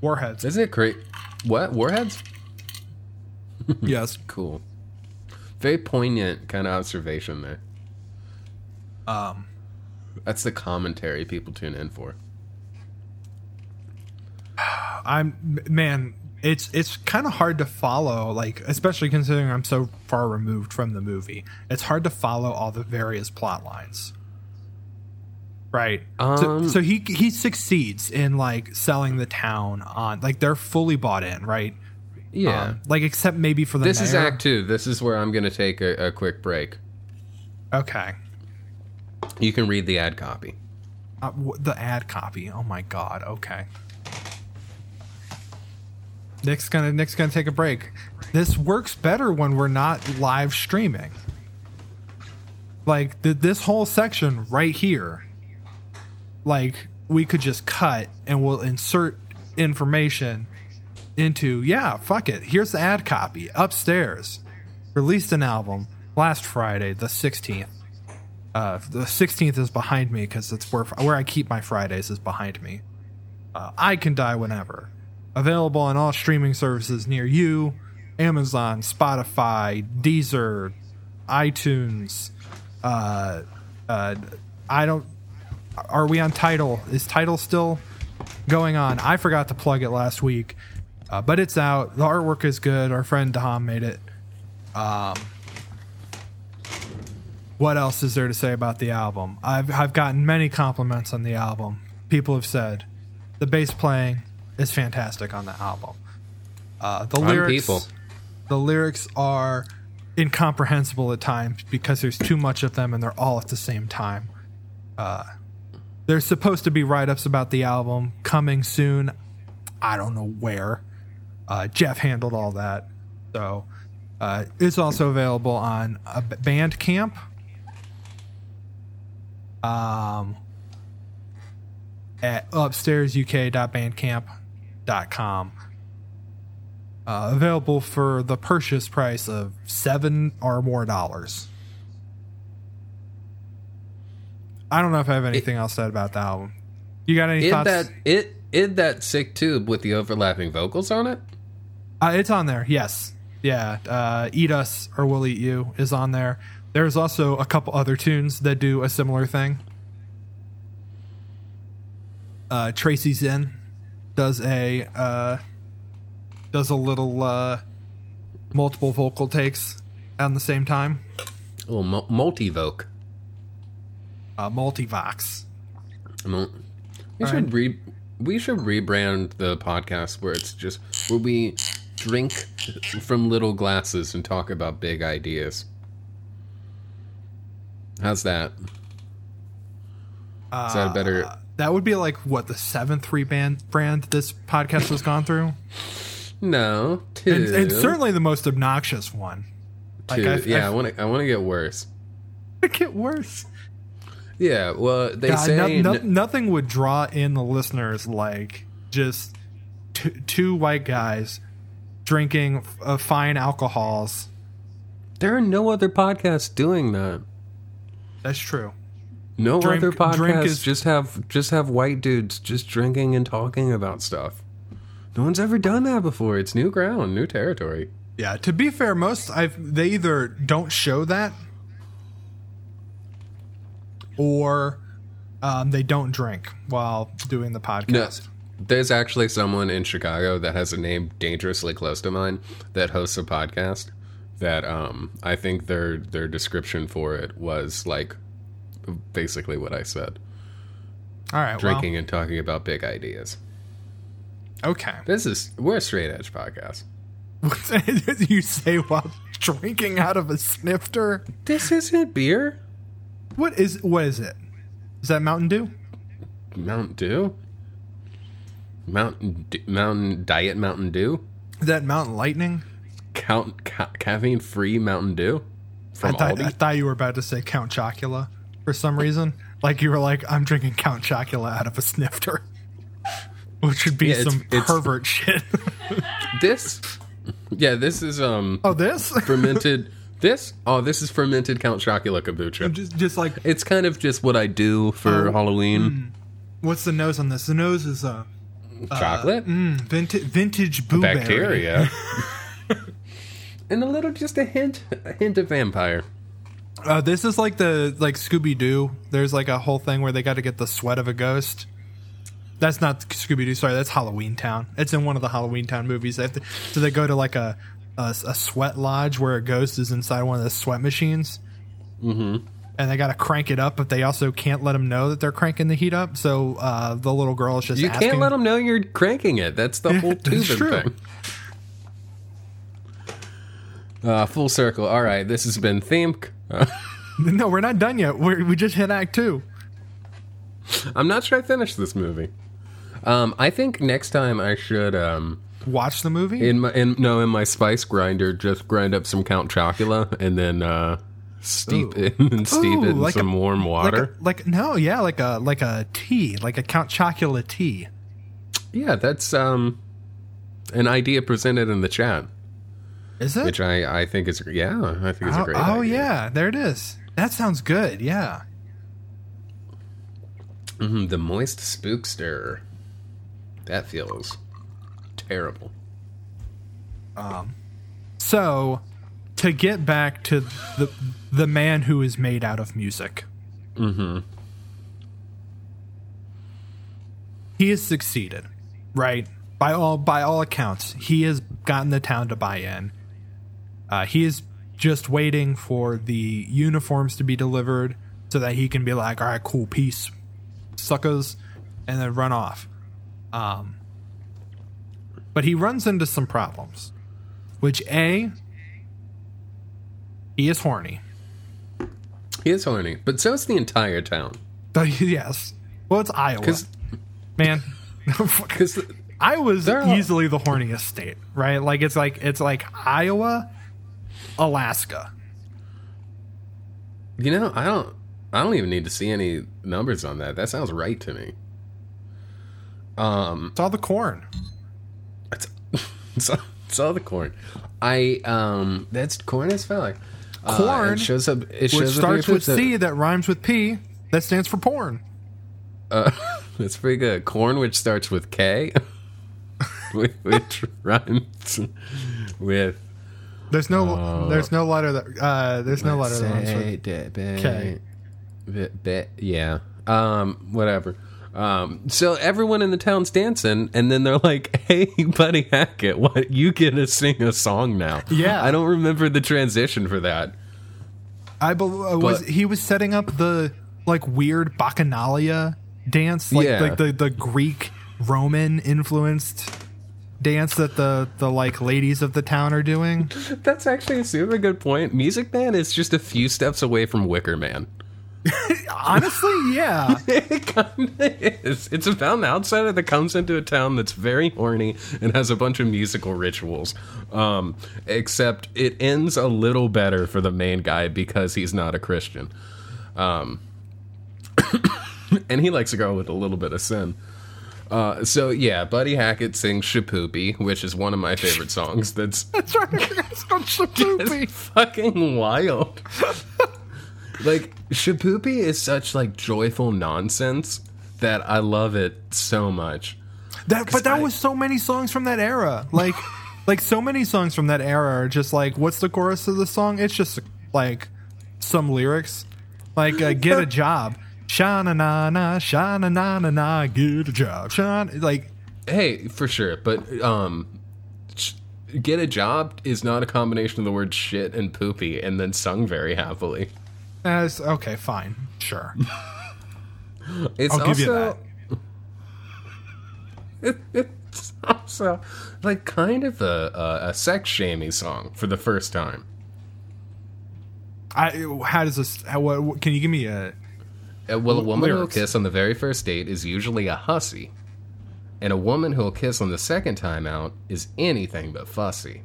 Warheads. Isn't it great? What warheads? yes. Cool. Very poignant kind of observation there. Um That's the commentary people tune in for. I'm man, it's it's kind of hard to follow like especially considering I'm so far removed from the movie. It's hard to follow all the various plot lines. Right. so, Um, so he he succeeds in like selling the town on like they're fully bought in, right? Yeah. Um, like except maybe for the this is. Act Two. This is where I'm going to take a, a quick break. Okay. You can read the ad copy. Uh, w- the ad copy. Oh my god. Okay. Nick's gonna Nick's gonna take a break. This works better when we're not live streaming. Like th- this whole section right here, like we could just cut and we'll insert information into yeah fuck it. Here's the ad copy upstairs. Released an album last Friday, the sixteenth. Uh, the 16th is behind me because it's where where I keep my Fridays is behind me. Uh, I can die whenever. Available on all streaming services near you: Amazon, Spotify, Deezer, iTunes. Uh, uh, I don't. Are we on Tidal? Is Tidal still going on? I forgot to plug it last week, uh, but it's out. The artwork is good. Our friend Dom made it. Um, what else is there to say about the album? I've I've gotten many compliments on the album. People have said the bass playing is fantastic on the album. Uh, the lyrics, people. the lyrics are incomprehensible at times because there's too much of them and they're all at the same time. Uh, there's supposed to be write-ups about the album coming soon. I don't know where. Uh, Jeff handled all that, so uh, it's also available on uh, Bandcamp. Um, at upstairsuk.bandcamp.com. Uh, available for the purchase price of seven or more dollars. I don't know if I have anything else said about the album. You got any thoughts? that it id that sick tube with the overlapping vocals on it? Uh, it's on there. Yes. Yeah. Uh, Eat Us or We'll Eat You is on there. There's also a couple other tunes that do a similar thing. Uh, Tracy Zinn does a uh, does a little uh, multiple vocal takes at the same time. A little mul- multivoke. Uh, multivox. Mul- We All should re we should rebrand the podcast where it's just where we drink from little glasses and talk about big ideas. How's that? Is that a better? Uh, that would be like what the seventh rebrand brand this podcast has gone through, No, two. and, and certainly the most obnoxious one. two. I've- yeah, i I've- want to. I want to get worse. Get worse. Yeah, well, they God, say no- no- nothing would draw in the listeners like just two, two white guys drinking uh, fine alcohols. there are no other podcasts doing that. That's true. No Drink- other podcasts is- just have just have white dudes just drinking and talking about stuff. No one's ever done that before. It's new ground, new territory. Yeah. To be fair, most I've they either don't show that or um, they don't drink while doing the podcast. No, there's actually someone in Chicago that has a name dangerously close to mine that hosts a podcast. That um, I think their their description for it was like basically what I said: All right. drinking and talking about big ideas. Okay. This is we're a straight edge podcast. What you say while drinking out of a snifter. This isn't beer. What is what is it? Is that Mountain Dew? Mountain Dew? Mountain D- Mountain Diet Mountain Dew? Is that Mountain Lightning? Count ca- caffeine free Mountain Dew from I thought, Aldi? I thought you were about to say Count Chocula for some reason. Like you were like, I'm drinking Count Chocula out of a snifter, which would be Yeah, it's- some it's- pervert shit. this, yeah, this is um oh, this? fermented. This oh, this is fermented Count Chocula kombucha. just, just like, It's kind of just what I do for Oh, Halloween. what's the nose on this? The nose is uh, Chocolate, mm, vintage, vintage blueberry. bacteria, and a little just a hint, a hint of vampire. Uh, this is like the like Scooby Doo. There's like a whole thing where they got to get the sweat of a ghost. That's not Scooby Doo. Sorry, that's Halloween Town. It's in one of the Halloween Town movies. They have to, so they go to like a, a a sweat lodge where a ghost is inside one of the sweat machines. Mm-hmm. And they got to crank it up, but they also can't let them know that they're cranking the heat up. So uh, the little girl is just You asking, can't let them know you're cranking it. That's the whole tubing true. thing. Uh, full circle. All right, this has been Thimk. Uh, No, we're not done yet. We're, we just hit Act Two. I'm not sure I finished this movie. Um, I think next time I should um, Watch the movie. in my in no in my spice grinder just grind up some Count Chocula and then uh, steep it and steep Ooh, it in like a- some warm like, water. a, like no, yeah, like a like a tea, like a Count Chocula tea. yeah, that's um, an idea presented in the chat, Is it? which I I think is yeah I think it's a Oh, great. oh, idea. yeah, there it is. That sounds good. Yeah. Mhm, the moist spookster. That feels terrible. Um, so, to get back to the the man who is made out of music. Mm-hmm. He has succeeded, right? By all by all accounts, he has gotten the town to buy in. Uh, he is just waiting for the uniforms to be delivered so that he can be like, "All right, cool, peace, suckers," and then run off. Um, but he runs into some problems. Which a he is horny. He is horny, but so is the entire town. But yes. Well, it's Iowa. Man. Because I They're easily the horniest state, right? Like it's like it's like Iowa, Alaska. you know, I don't, I don't even need to see any numbers on that. That sounds right to me. Um, It's all the corn. It's, it's, all, it's all the corn. I um, that's corn as fuck. Uh, Corn, it shows up. It Which shows up starts here with C that rhymes with P that stands for porn. That's pretty good. Corn, which starts with K, which, rhymes with There's no there's no letter that uh there's no letter that rhymes with Say, da, ba- K. ba- yeah. Um. Whatever. Um. So everyone in the town's dancing, and then they're like, "Hey, Buddy Hackett, what? You get to sing a song now?" Yeah. I don't remember the transition for that. I bel uh, was But- he was setting up the like weird bacchanalia dance, like Yeah. like the the Greek Roman influenced dance that the the like ladies of the town are doing. That's actually a super good point. Music Man is just a few steps away from Wicker Man. Honestly, yeah. It kind of is. It's about an outsider that comes into a town that's very horny and has a bunch of musical rituals. Um, except it ends a little better for the main guy because he's not a Christian. Um, and he likes a girl with a little bit of sin. Uh, so yeah, Buddy Hackett sings "Shapoopy," which is one of my favorite songs. That's That's right. It's called Shapoopy. fucking wild. Like Shapoopy is such like joyful nonsense that I love it so much. That, but that I- was so many songs from that era. Like, like so many songs from that era are just like, what's the chorus of the song? It's just like some lyrics, like uh, "Get a job." Shana na na, shana na na na, get a job. Shana, like Hey, for sure, but um get a job is not a combination of the word shit and poopy and then sung very happily. As okay, fine, sure. It's I'll give you also it's also like kind of a, a, a sex shaming song for the first time. I how does this? How, what, what- can you give me a? Uh, well, a woman who'll kiss on the very first date is usually a hussy, and a woman who'll kiss on the second time out is anything but fussy.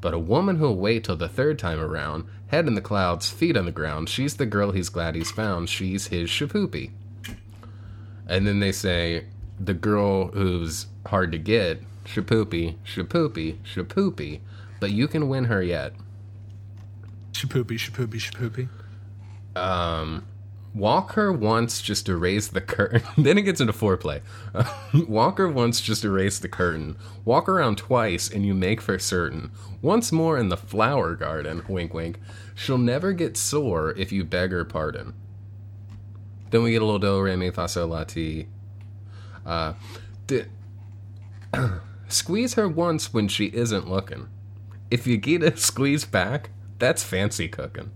But a woman who'll wait till the third time around, head in the clouds, feet on the ground, she's the girl he's glad he's found, she's his shapoopy. And then they say, the girl who's hard to get, shapoopy, shapoopy, shapoopy, but you can win her yet. Shapoopy, shapoopy, shapoopy. Walk her once just to raise the curtain. then it gets into foreplay. Walk her once just to raise the curtain. Walk around twice and you make for certain. Once more in the flower garden, wink wink. She'll never get sore if you beg her pardon. Then we get a little do, re, mi, fa, sol, la, ti. Uh, squeeze her once when she isn't looking. If you get a squeeze back, that's fancy cooking.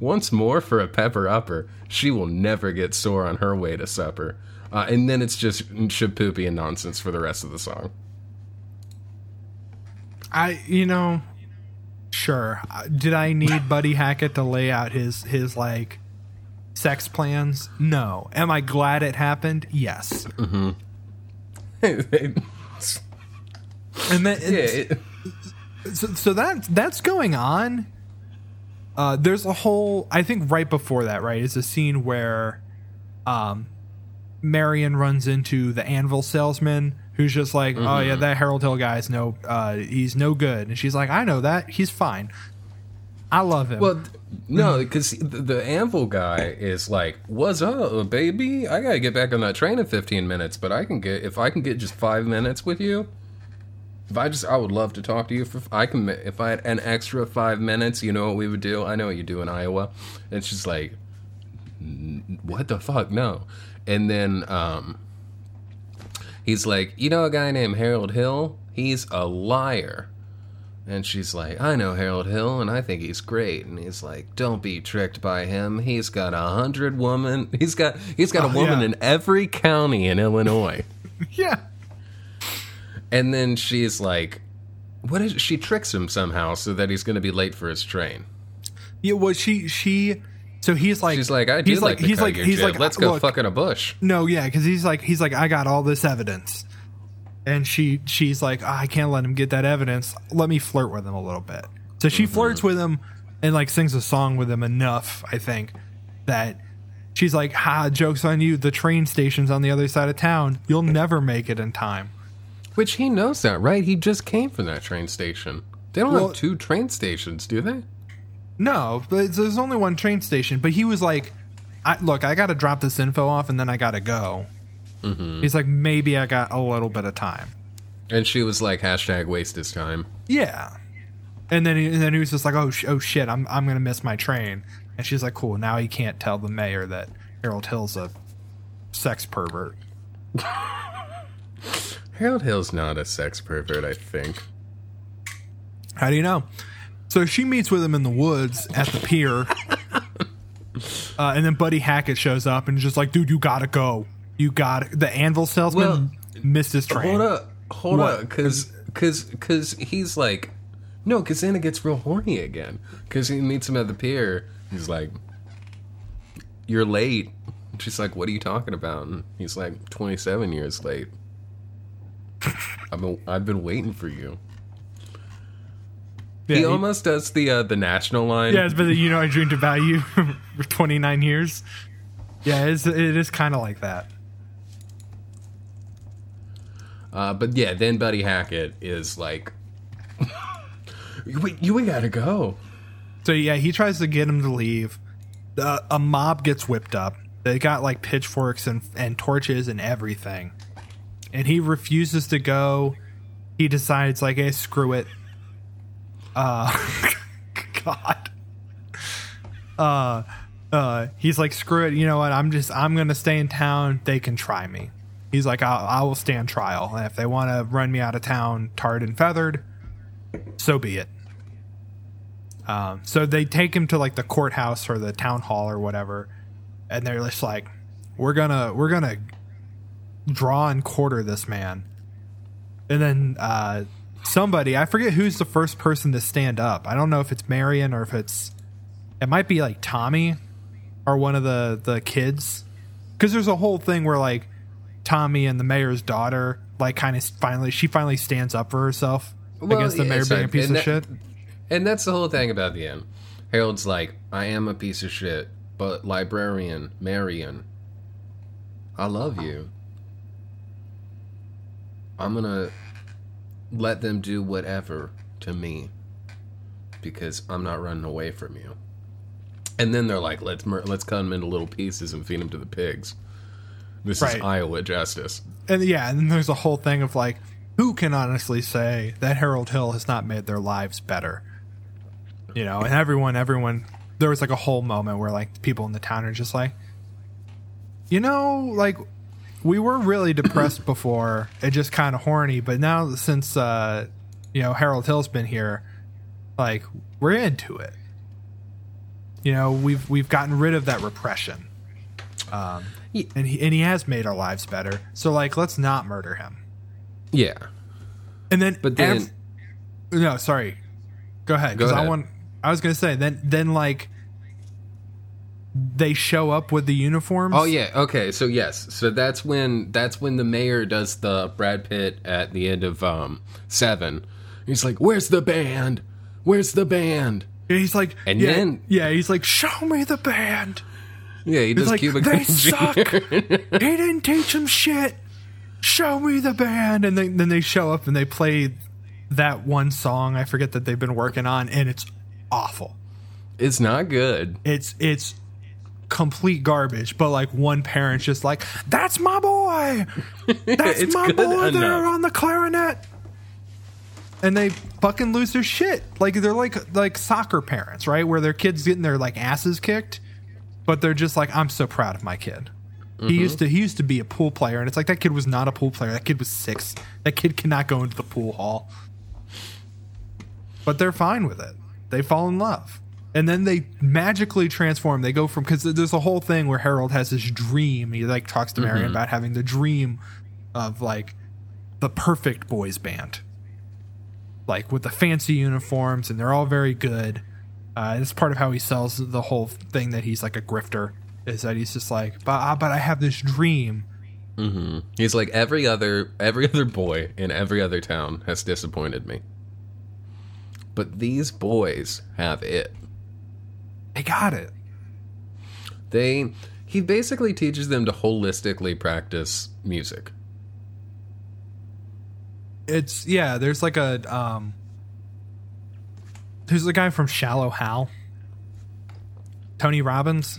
Once more for a pepper upper, she will never get sore on her way to supper. Uh, and then it's just shapoopy and nonsense for the rest of the song. I, you know, sure. Uh, Did I need Buddy Hackett to lay out his his like sex plans? No. Am I glad it happened? Yes. yeah, And then and it, so, so that that's going on. Uh, there's a whole. I think right before that, right, is a scene where, um, Marian runs into the anvil salesman, who's just like, "Oh yeah, that Harold Hill guy's no, uh, he's no good," and she's like, "I know that, he's fine. I love him." well, th- no, because the, the anvil guy is like, "What's up, baby? I gotta get back on that train in 15 minutes, but I can get if I can get just five minutes with you." If I just, I would love to talk to you. If I can, if I had an extra five minutes, you know what we would do. I know what you do in Iowa. It's just like, what the fuck, no. And then um, he's like, you know, a guy named Harold Hill. He's a liar. And she's like, I know Harold Hill, and I think he's great. And he's like, Don't be tricked by him. He's got a hundred woman. He's got he's got a Oh, woman yeah. in every county in Illinois. yeah, And then she's like, "What is?" She tricks him somehow so that he's going to be late for his train. Yeah, well, she she. So he's like, She's like, "I do he's like, the he's like, he's jib. like, Let's go look, fuck in a bush." No, yeah, because he's like, he's like, I got all this evidence, and she, she's like, "Ah, I can't let him get that evidence. Let me flirt with him a little bit. So she flirts with him and like sings a song with him enough, I think, that she's like, "Ha, jokes on you. The train station's on the other side of town. You'll never make it in time." Which he knows that, right? He just came from that train station. They don't Well- have two train stations, do they? No, but there's only one train station. But he was like, I, "Look, I got to drop this info off, and then I got to go." Mm-hmm. He's like, "Maybe I got a little bit of time." And she was like, hashtag waste his time. Yeah. And then he, and then he was just like, "Oh, sh- oh shit, I'm I'm gonna miss my train." And she's like, "Cool, now he can't tell the mayor that Harold Hill's a sex pervert." Harold Hill's not a sex pervert, I think. How do you know? So she meets with him in the woods at the pier, uh, and then Buddy Hackett shows up and is just like, "Dude, you gotta go. You got the anvil salesman Well, missed his train." Hold up, hold What? up, because because because he's like, no, because then it gets real horny again. Because he meets him at the pier. He's like, "You're late." She's like, "What are you talking about?" And he's like, "27 years late. I've been I've been waiting for you." Yeah, he, he- almost does the uh, the national line. Yeah, but you know, I dreamed about you for 29 years. Yeah, it's, it is kind of like that. Uh, but yeah, then Buddy Hackett is like, "Wait, you we gotta go." So yeah, he tries to get him to leave. Uh, a mob gets whipped up. They got like pitchforks and and torches and everything, and he refuses to go. He decides like, "Hey, screw it." Uh, God. Uh, uh, he's like, "Screw it." You know what? I'm just I'm gonna stay in town. They can try me. He's like, "I, I will stand trial, and if they want to run me out of town, tarred and feathered, so be it." Um, so they take him to like the courthouse or the town hall or whatever, and they're just like, "We're gonna we're gonna draw and quarter this man." And then uh, somebody I forget who's the first person to stand up. I don't know if it's Marian or if it's it might be like Tommy or one of the the kids because there's a whole thing where like Tommy and the mayor's daughter like kind of finally she finally stands up for herself against the yeah, mayor being a piece of and that- shit. And that's the whole thing about the end. Harold's like, I am a piece of shit, but librarian, Marian, I love you. I'm gonna let them do whatever to me because I'm not running away from you. And then they're like, let's mur- let's cut them into little pieces and feed them to the pigs. This Right. is Iowa justice. and yeah, and then there's a whole thing of like, who can honestly say that Harold Hill has not made their lives better? You know, and everyone, everyone, there was like a whole moment where like people in the town are just like, you know, like we were really depressed before, it just kind of horny, but now since uh, you know Harold Hill's been here, like we're into it. You know, we've we've gotten rid of that repression Um, and he and he has made our lives better. So like, let's not murder him. Yeah. And then, But then- ev- no, sorry, go ahead. Because I want, I was gonna say then, then like, they show up with the uniforms. Oh yeah, okay. So yes, so that's when that's when the mayor does the Brad Pitt at the end of um Seven. He's like, "Where's the band? Where's the band?" And he's like, And yeah, then- yeah, he's like, show me the band. Yeah, he does like, Cuba they suck. He didn't teach him shit. Show me the band, and then then they show up and they play that one song. I forget that they've been working on, and it's awful. it's not good. It's it's complete garbage. But like one parent's just like, "That's my boy. That's my boy there on the clarinet." And they fucking lose their shit. Like they're like like soccer parents, right? Where their kids getting their like asses kicked, but they're just like, "I'm so proud of my kid." He used to he used to be a pool player, and it's like that kid was not a pool player. That kid was six. That kid cannot go into the pool hall. But they're fine with it. They fall in love. And then they magically transform. They go from because there's a whole thing where Harold has this dream. He like talks to Marian about having the dream of like the perfect boys band. Like with the fancy uniforms, and they're all very good. Uh, it's part of how he sells the whole thing that he's like a grifter. Is that he's just like, but uh, but I have this dream. He's like every other every other boy in every other town has disappointed me. But these boys have it. They got it. They he basically teaches them to holistically practice music. It's yeah. There's like a um. Who's the guy from Shallow Hal? Tony Robbins.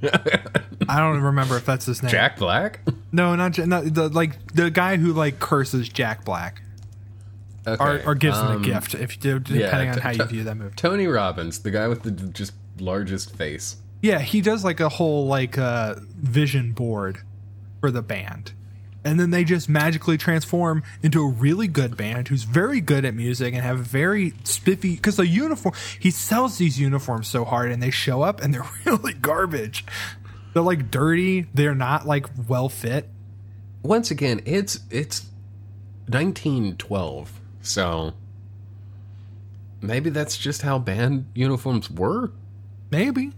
I don't remember if that's his name. Jack Black? No, not, not the like the guy who like curses Jack Black Okay. or, or gives um, a gift. If you do, depending on t- how you view that movie. Tony Robbins, the guy with the just largest face. Yeah, he does like a whole like uh, vision board for the band. And then they just magically transform into a really good band who's very good at music and have very spiffy because the uniform he sells these uniforms so hard and they show up and they're really garbage. They're like dirty, they're not like well fit. Once again, it's it's 1912. So maybe that's just how band uniforms were. Maybe.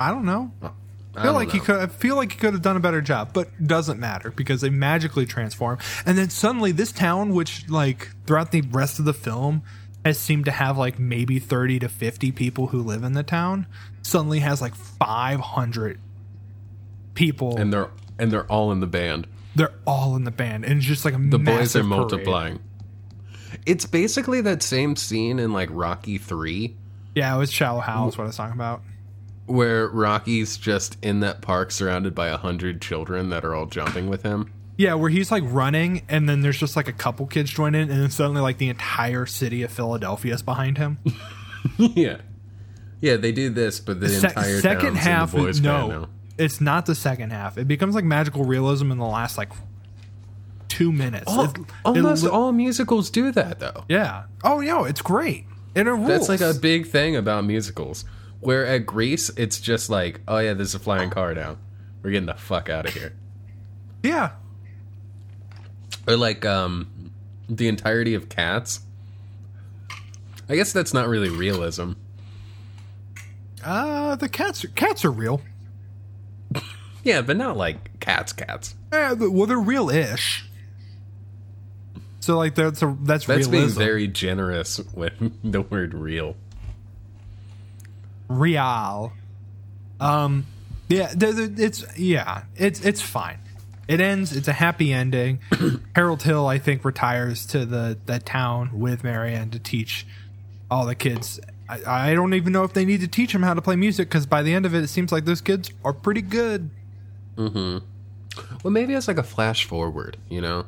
I don't know. I I feel like he could. I feel like he could have done a better job, but doesn't matter because they magically transform. And then suddenly, this town, which like throughout the rest of the film has seemed to have like maybe thirty to fifty people who live in the town, suddenly has like five hundred people. and they're and they're all in the band. they're all in the band, and it's just like a The boys are parade. multiplying. It's basically that same scene in like Rocky 3 Yeah, it was Shallow Hal is what I was talking about. where Rocky's just in that park surrounded by a hundred children that are all jumping with him. Yeah, where he's like running, and then there's just like a couple kids join in, and then suddenly like the entire city of Philadelphia is behind him. yeah. Yeah, they do this, but the Se- entire second half, the band no, it's not the second half. It becomes like magical realism in the last like two minutes. Al- It- it almost li- all musicals do that though. yeah. Oh, yo, it's great. And it rules. That's like a big thing about musicals. Where at Grease, it's just like, oh yeah, there's a flying car down. We're getting the fuck out of here. yeah. Or like um the entirety of Cats. I guess that's not really realism. Uh, the cats are, cats are real. Yeah, but not like cats cats. Eh, well, they're real-ish. So like that's a that's, That's being very generous with the word real. real. Um, yeah, it's yeah, it's it's fine. It ends. It's a happy ending. Harold Hill, I think, retires to the that town with Marianne to teach all the kids. I, I don't even know if they need to teach them how to play music because by the end of it, it seems like those kids are pretty good. Hmm. Well, maybe it's like a flash forward, you know?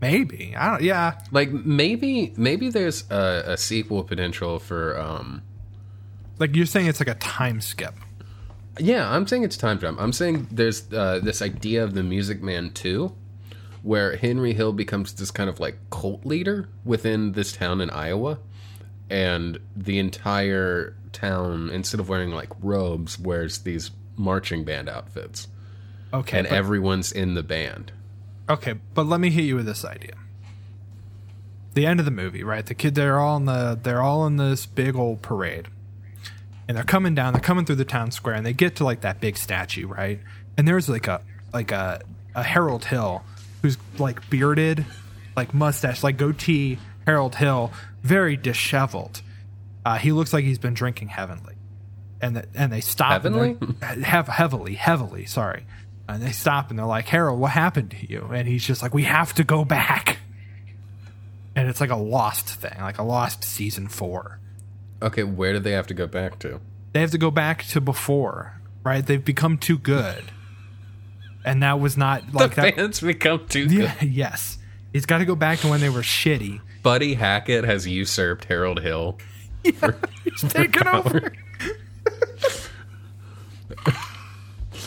Maybe I don't. Yeah, Like maybe maybe there's a, a sequel potential for um like you're saying, it's like a time skip. Yeah, I'm saying it's time jump. I'm saying there's uh, this idea of the Music Man 2, where Henry Hill becomes this kind of like cult leader within this town in Iowa, and the entire town, instead of wearing like robes, wears these marching band outfits, Okay, and everyone's in the band. Okay, but let me hit you with this idea. The end of the movie, right? The kid they're all in the they're all in this big old parade. And they're coming down, they're coming through the town square and they get to like that big statue, right? And there's like a like a a Harold Hill who's like bearded, like mustache, like goatee Harold Hill, very disheveled. Uh, he looks like he's been drinking heavenly. And the, and they stop Heavenly? have heavily, heavily, sorry. And they stop and they're like, Harold, what happened to you? And he's just like, we have to go back. And it's like a lost thing, like a lost season four. Okay, where do they have to go back to? They have to go back to before, right? They've become too good. And that was not like the that. fans become too good. Yes. He's got to go back to when they were shitty. Buddy Hackett has usurped Harold Hill. He's taken over.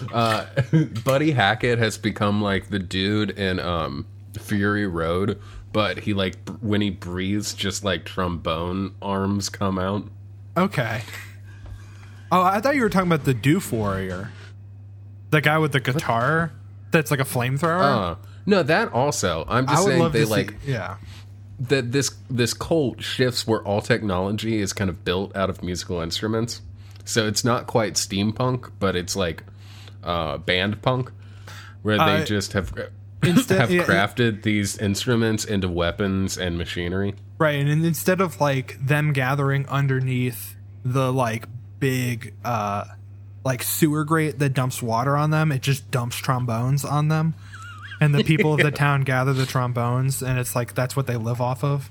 Buddy Hackett has become like the dude in um Fury Road, but he like when he breathes, just like trombone arms come out. Okay. Oh, I thought you were talking about the Doof Warrior. The guy with the guitar that's like a flamethrower. Uh, No, that also. I'm just saying they like see. Yeah, that this this cult shifts where all technology is kind of built out of musical instruments. So it's not quite steampunk, but it's like uh, band punk, where they Uh, just have instead- have yeah, crafted these instruments into weapons and machinery. right. And in- instead of like them gathering underneath the like big uh like sewer grate that dumps water on them, it just dumps trombones on them. And the people of the town gather the trombones, and it's like that's what they live off of.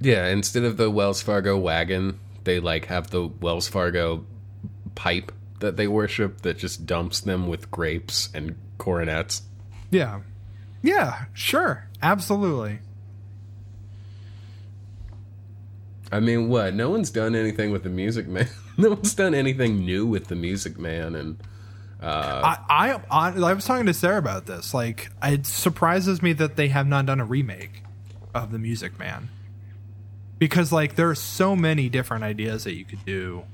Yeah, instead of the Wells Fargo wagon, they like have the Wells Fargo pipe that they worship that just dumps them with grapes and coronets. Yeah. Yeah, sure. Absolutely. I mean, what? No one's done anything with the Music Man. no one's done anything new with the Music Man, and uh, I, I I I was talking to Sarah about this. Like, it surprises me that they have not done a remake of the Music Man, because like there are so many different ideas that you could do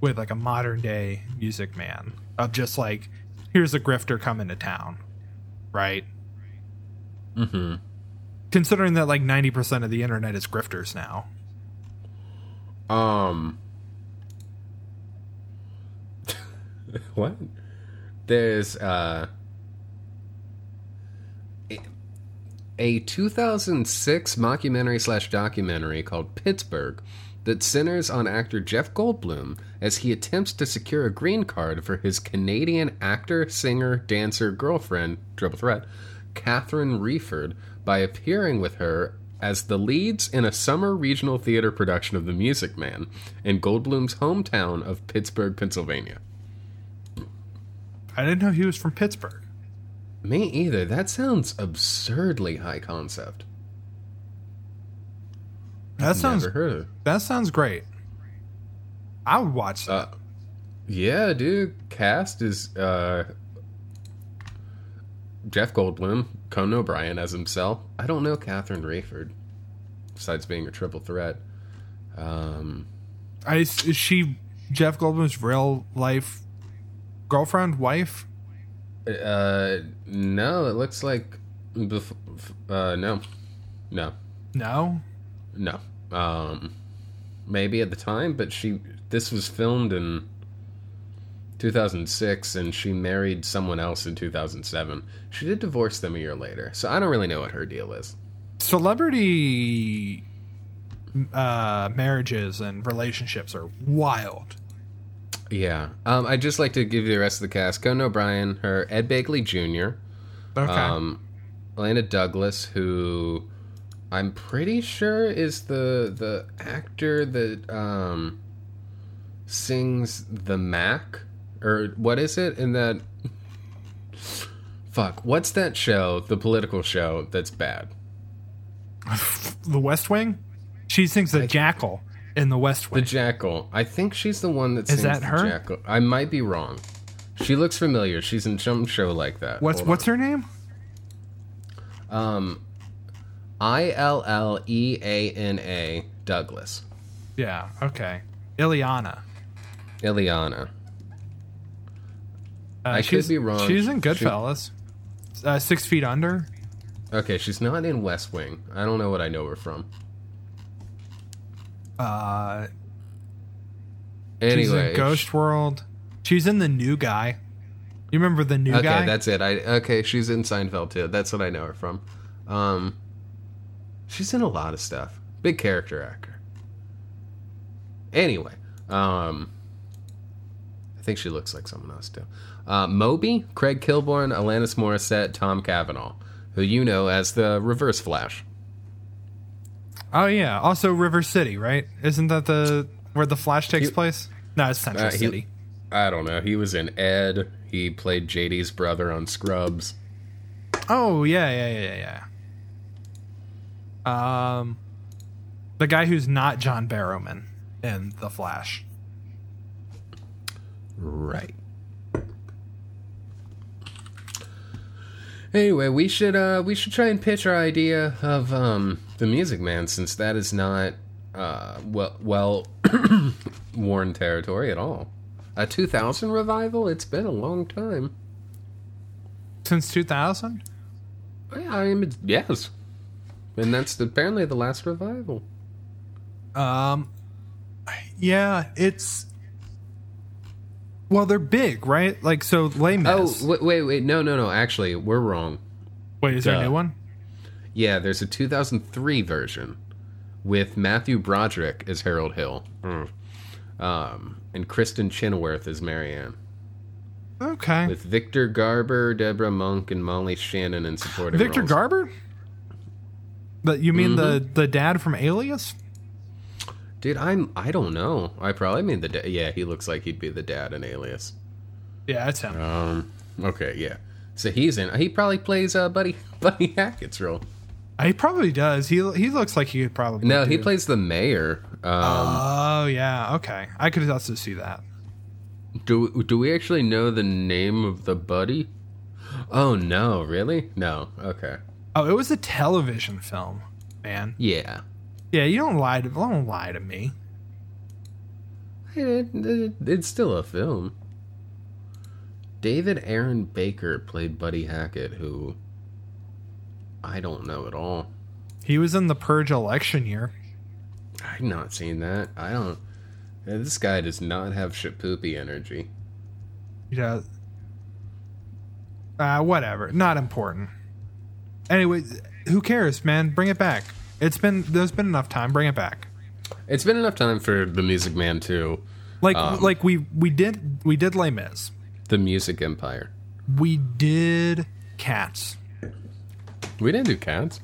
with like a modern day Music Man of just like here's a grifter coming to town, right? Mm-hmm. Considering that like ninety percent of the internet is grifters now. um, what? There's uh a- a 2006 mockumentary slash documentary called Pittsburgh that centers on actor Jeff Goldblum as he attempts to secure a green card for his Canadian actor, singer, dancer girlfriend, triple threat, Catherine Wreford, by appearing with her as the leads in a summer regional theater production of The Music Man in Goldblum's hometown of Pittsburgh, Pennsylvania. I didn't know he was from Pittsburgh. Me either. That sounds absurdly high concept. That sounds heard of that sounds great. I would watch that. Uh, yeah, dude. Cast is uh, Jeff Goldblum, Conan O'Brien as himself. I don't know Catherine Wreford, besides being a triple threat. Um, I, is she Jeff Goldblum's real life girlfriend, wife? uh, no, it looks like. Bef- uh, no, no, No. No. Um, maybe at the time, but she. This was filmed in 2006, and she married someone else in 2007. She did divorce them a year later, so I don't really know what her deal is. Celebrity uh, marriages and relationships are wild. Yeah. Um, I'd just like to give you the rest of the cast. Conan O'Brien, her Ed Begley Jr., Okay. um, Illeana Douglas, who I'm pretty sure is the the actor that um, sings the Mac, or what is it in that? Fuck, what's that show? The political show that's bad. the West Wing. She sings the Jackal in the West Wing The Jackal. I think she's the one that Is sings that the her? Jackal. I might be wrong. She looks familiar. She's in some show like that. what's Hold what's her name? Um, I L L E A N A Douglas. Yeah. Okay. Illeana. Illeana. Uh, I could be wrong. She's in She- Goodfellas. Uh, Six Feet Under. Okay, she's not in West Wing. I don't know what I know her from. Uh, Anyway, she's in Ghost World. She's in the New Guy. You remember the New Okay, Guy? Okay, that's it. I okay, she's in Seinfeld too. That's what I know her from. Um, she's in a lot of stuff. Big character actor. Anyway, um, I think she looks like someone else too. Uh, Moby, Craig Kilborn, Alanis Morissette, Tom Cavanagh, who you know as the Reverse Flash. Oh yeah. Also River City, right? Isn't that the where the Flash takes He- place? No, it's Central Uh, he- City. I don't know. He was in Ed. He played JD's brother on Scrubs. Oh yeah, yeah, yeah, yeah. Um, the guy who's not John Barrowman in the Flash. Right. Anyway, we should uh we should try and pitch our idea of um the Music Man since that is not uh well well worn territory at all. A 2000 revival? It's been a long time. Since 2000? Yeah, I mean, yes, and that's apparently the last revival. Um, yeah, it's well, they're big, right? Like so, Les Oh, wait, wait, wait, no, no, no. Actually, we're wrong. wait, is there a new one? Yeah, there's a 2003 version with Matthew Broderick as Harold Hill, um, and Kristin Chenoweth as Marianne, Okay, with Victor Garber, Debra Monk, and Molly Shannon in supporting Victor roles. Garber. But you mean the Mm-hmm. the dad from Alias? Dude, I'm I don't know. I probably mean the da- yeah. He looks like he'd be the dad in Alias. Yeah, that's him. Um. Okay. Yeah. So he's in. He probably plays uh, Buddy Buddy Hackett's role. he probably does. He he looks like he could probably. No, he plays the mayor. Um, Oh yeah, okay. I could also see that. do do we actually know the name of the buddy? Oh no, really? No. Okay. Oh, it was a television film, man. Yeah. Yeah, you don't lie to don't lie to me. It- it- it's still a film. David Aaron Baker played Buddy Hackett, who I don't know at all. He was in the Purge election year. I've not seen that. I don't. This guy does not have shapoopy energy. Yeah. Uh, whatever. Not important. Anyway, who cares, man? Bring it back. It's been there's been enough time. Bring it back. It's been enough time for the Music Man too. Like Um, like we we did we did Les Mis. The Music Empire. We did Cats. We didn't do cats.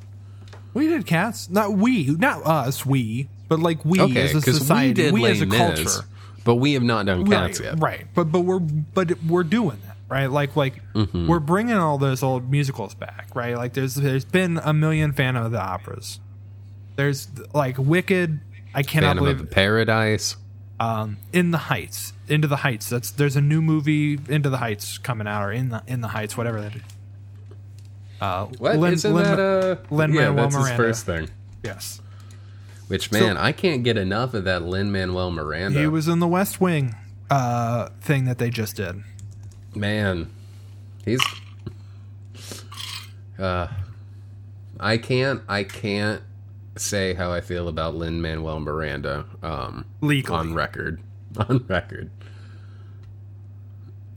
We did Cats. Not we, not us. We, but like we Okay, as a society. we did we as a Mis, culture. but we have not done cats right, yet. Right, but but we're but we're doing that, right? Like like Mm-hmm. we're bringing all those old musicals back, right? Like there's there's been a million Phantom of the Operas. There's like Wicked. I cannot Phantom of believe the Paradise. um, In the Heights, Into the Heights. That's there's a new movie Into the Heights coming out, or in the in the Heights, whatever that is. Uh, What Lin- not Lin- that? Uh, Lin-Manuel yeah, that's his first thing. yes, Which man, I can't get enough of that Lin Manuel Miranda. he was in the West Wing uh, thing that they just did. Man, he's. Uh, I can't. I can't say how I feel about Lin Manuel Miranda. Um, Legally. on record. On record.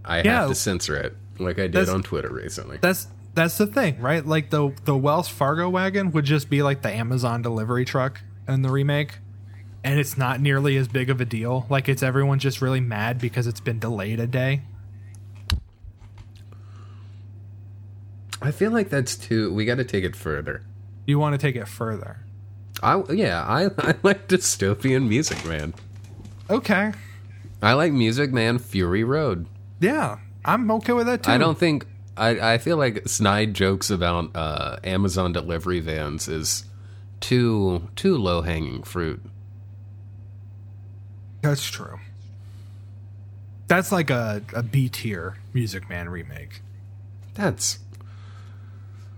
I Yeah. have to censor it, like I did That's- on Twitter recently. That's that's the thing, right? Like the the Wells Fargo wagon would just be like the Amazon delivery truck in the remake, and it's not nearly as big of a deal. Like it's everyone just really mad because it's been delayed a day. I feel like that's too. We got to take it further. You want to take it further? I yeah. I I like dystopian music, man. Okay, I like Music Man Fury Road. yeah, I'm okay with that too. I don't think I, I feel like snide jokes about uh, Amazon delivery vans is too too low hanging fruit. That's true. That's like a a B tier Music Man remake. That's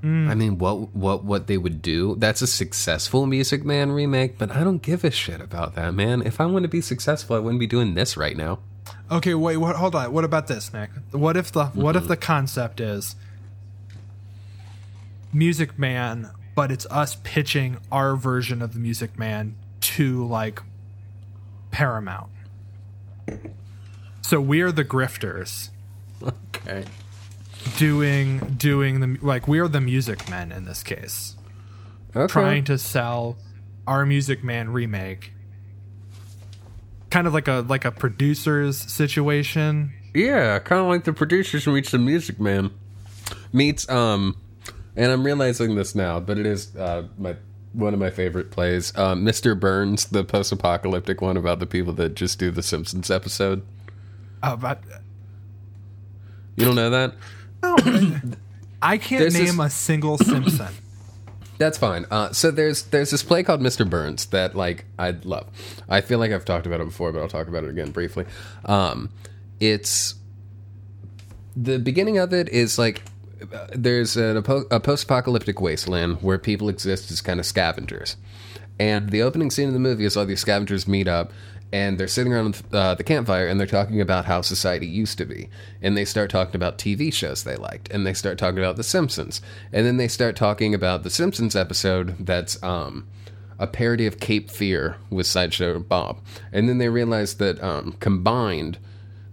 Mm. I mean what what what they would do. That's a successful Music Man remake, but I don't give a shit about that, man. If I want to be successful, I wouldn't be doing this right now. Okay, wait, what hold on. What about this, Nick? What if the what if mm-hmm. the concept is Music Man, but it's us pitching our version of the Music Man to like Paramount. So we're the grifters Okay. Doing doing the like we're the music men in this case. Okay. Trying to sell our Music Man remake. Kind of like a like a producer's situation. Yeah, kind of like the producers meets the Music Man meets um, and I'm realizing this now, but it is uh my one of my favorite plays, uh, Mr. Burns, the post-apocalyptic one about the people that just do the Simpsons episode. Oh, but You don't know that? I can't There's name this- a single Simpson. That's fine. Uh, so there's there's this play called Mr. Burns that like I love. I feel like I've talked about it before, but I'll talk about it again briefly. Um, it's the beginning of it is like uh, there's an, a post-apocalyptic wasteland where people exist as kind of scavengers, and the opening scene of the movie is all these scavengers meet up, and they're sitting around uh, the campfire and they're talking about how society used to be. And they start talking about TV shows they liked, and they start talking about The Simpsons, and then they start talking about the Simpsons episode that's um, a parody of Cape Fear with Sideshow Bob, and then they realize that um, combined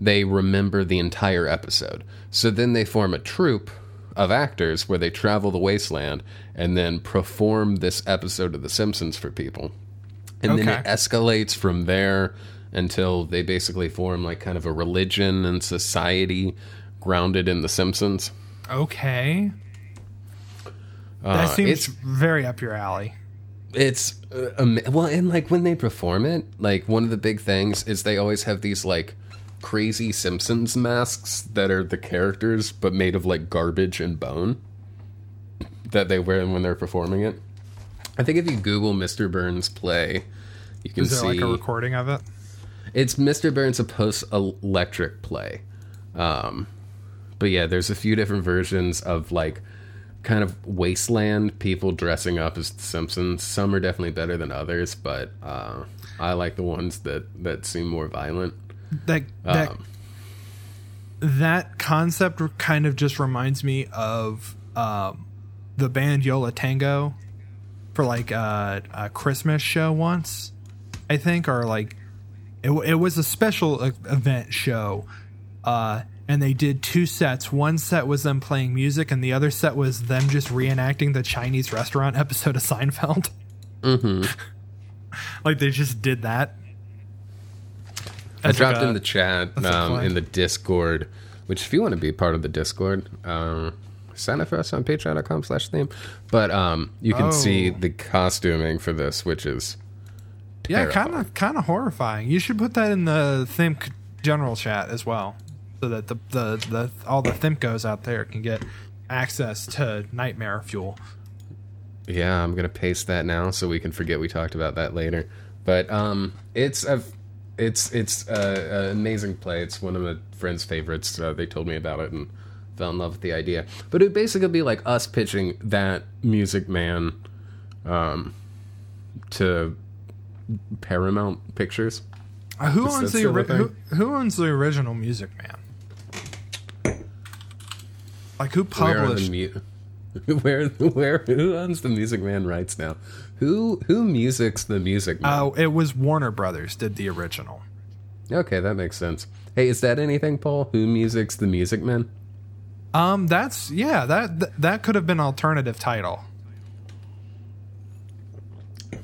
they remember the entire episode. So then they form a troupe of actors where they travel the wasteland and then perform this episode of The Simpsons for people. And then it escalates from there until they basically form like kind of a religion and society grounded in The Simpsons. Okay. Uh, That seems very up your alley. it's uh, well and like when they perform it like one of the big things is they always have these like crazy simpsons masks that are the characters but made of like garbage and bone that they wear when they're performing it i think if you google mr burns play you can Is there see like a recording of it? it's mr burns a post electric play. Um but yeah there's a few different versions of like kind of wasteland people dressing up as the simpsons. Some are definitely better than others but uh i like the ones that that seem more violent. That that Um, that concept kind of just reminds me of um, the band Yo La Tengo for like uh, a Christmas show once, I think, or like it, it was a special event show, uh, and they did two sets. One set was them playing music, and the other set was them just reenacting the Chinese restaurant episode of Seinfeld. Mm-hmm. like they just did that. i As like dropped a- in the chat um, in the discord which if you want to be part of the discord uh sign up for us on patreon.com slash theme but um you can see Oh. the costuming for this which is Yeah, kind of kind of horrifying. You should put that in the Thimk general chat as well, so that the the, the all the Thimkos out there can get access to nightmare fuel. Yeah, I'm gonna paste that now so we can forget we talked about that later. But um, it's a, it's it's an amazing play. It's one of my friends' favorites. Uh, they told me about it and fell in love with the idea. But it'd basically be like us pitching that Music Man, um, to Paramount Pictures. Uh, who owns the ori- who, who owns the original Music Man? Like who Where published? the mu- where where who owns the Music Man rights now? Who who musics the Music Man? Oh, it was Warner Brothers did the original. Okay, that makes sense. Hey, is that anything, Paul? Who music's the Music Man? Um, that's yeah that that, that could have been alternative title.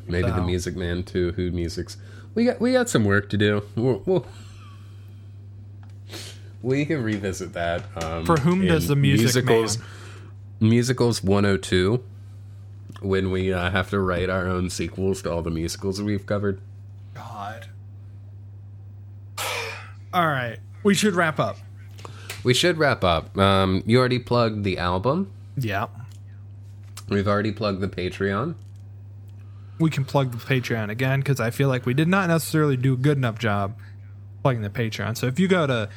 Maybe the Music Man too. Who music's? We got we got some work to do. We'll, we'll, we can revisit that. Um, For whom does the Music musicals? Man- Musicals 102. When we uh, have to write our own sequels to all the musicals we've covered. God. All right, we should wrap up. We should wrap up. Um, you already plugged the album. Yeah. We've already plugged the Patreon. we can plug the Patreon again because I feel like we did not necessarily do a good enough job plugging the Patreon. So if you go to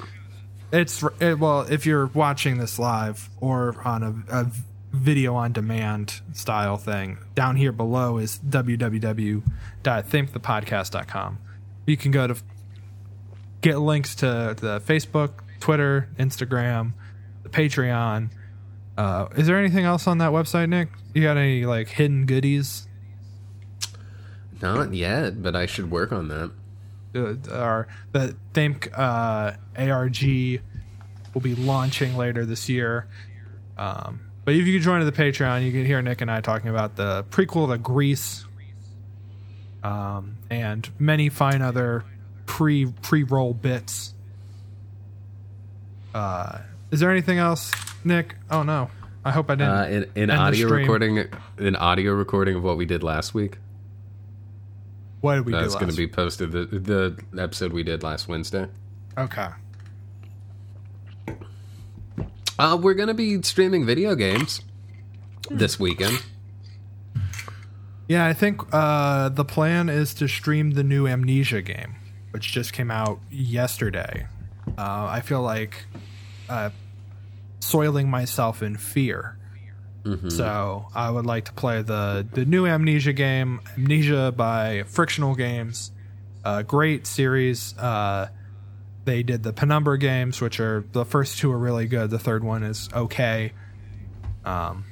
it's it, well, if you're watching this live or on a, a video on demand style thing, down here below is www.thimkthepodcast.com. You can go to get links to the Facebook, Twitter, Instagram, the Patreon. Uh, is there anything else on that website, Nick? You got any like hidden goodies? Not yet, but I should work on that. uh, our the Thimk uh, ARG will be launching later this year. Um, but if you join the Patreon, you can hear Nick and I talking about the prequel to Grease, um, and many fine other pre pre roll bits. Uh, is there anything else, Nick? Oh no, I hope I didn't. Uh, end audio recording, an audio recording of what we did last week. what did we That's going to be posted. The, the episode we did last Wednesday. okay. Uh, we're going to be streaming video games this weekend. Yeah, I think uh, the plan is to stream the new Amnesia game, which just came out yesterday. Uh, I feel like uh, soiling myself in fear. So I would like to play the the new Amnesia game, Amnesia by Frictional Games. a great series. Uh, they did the Penumbra games, which are the first two are really good. The third one is okay. Um,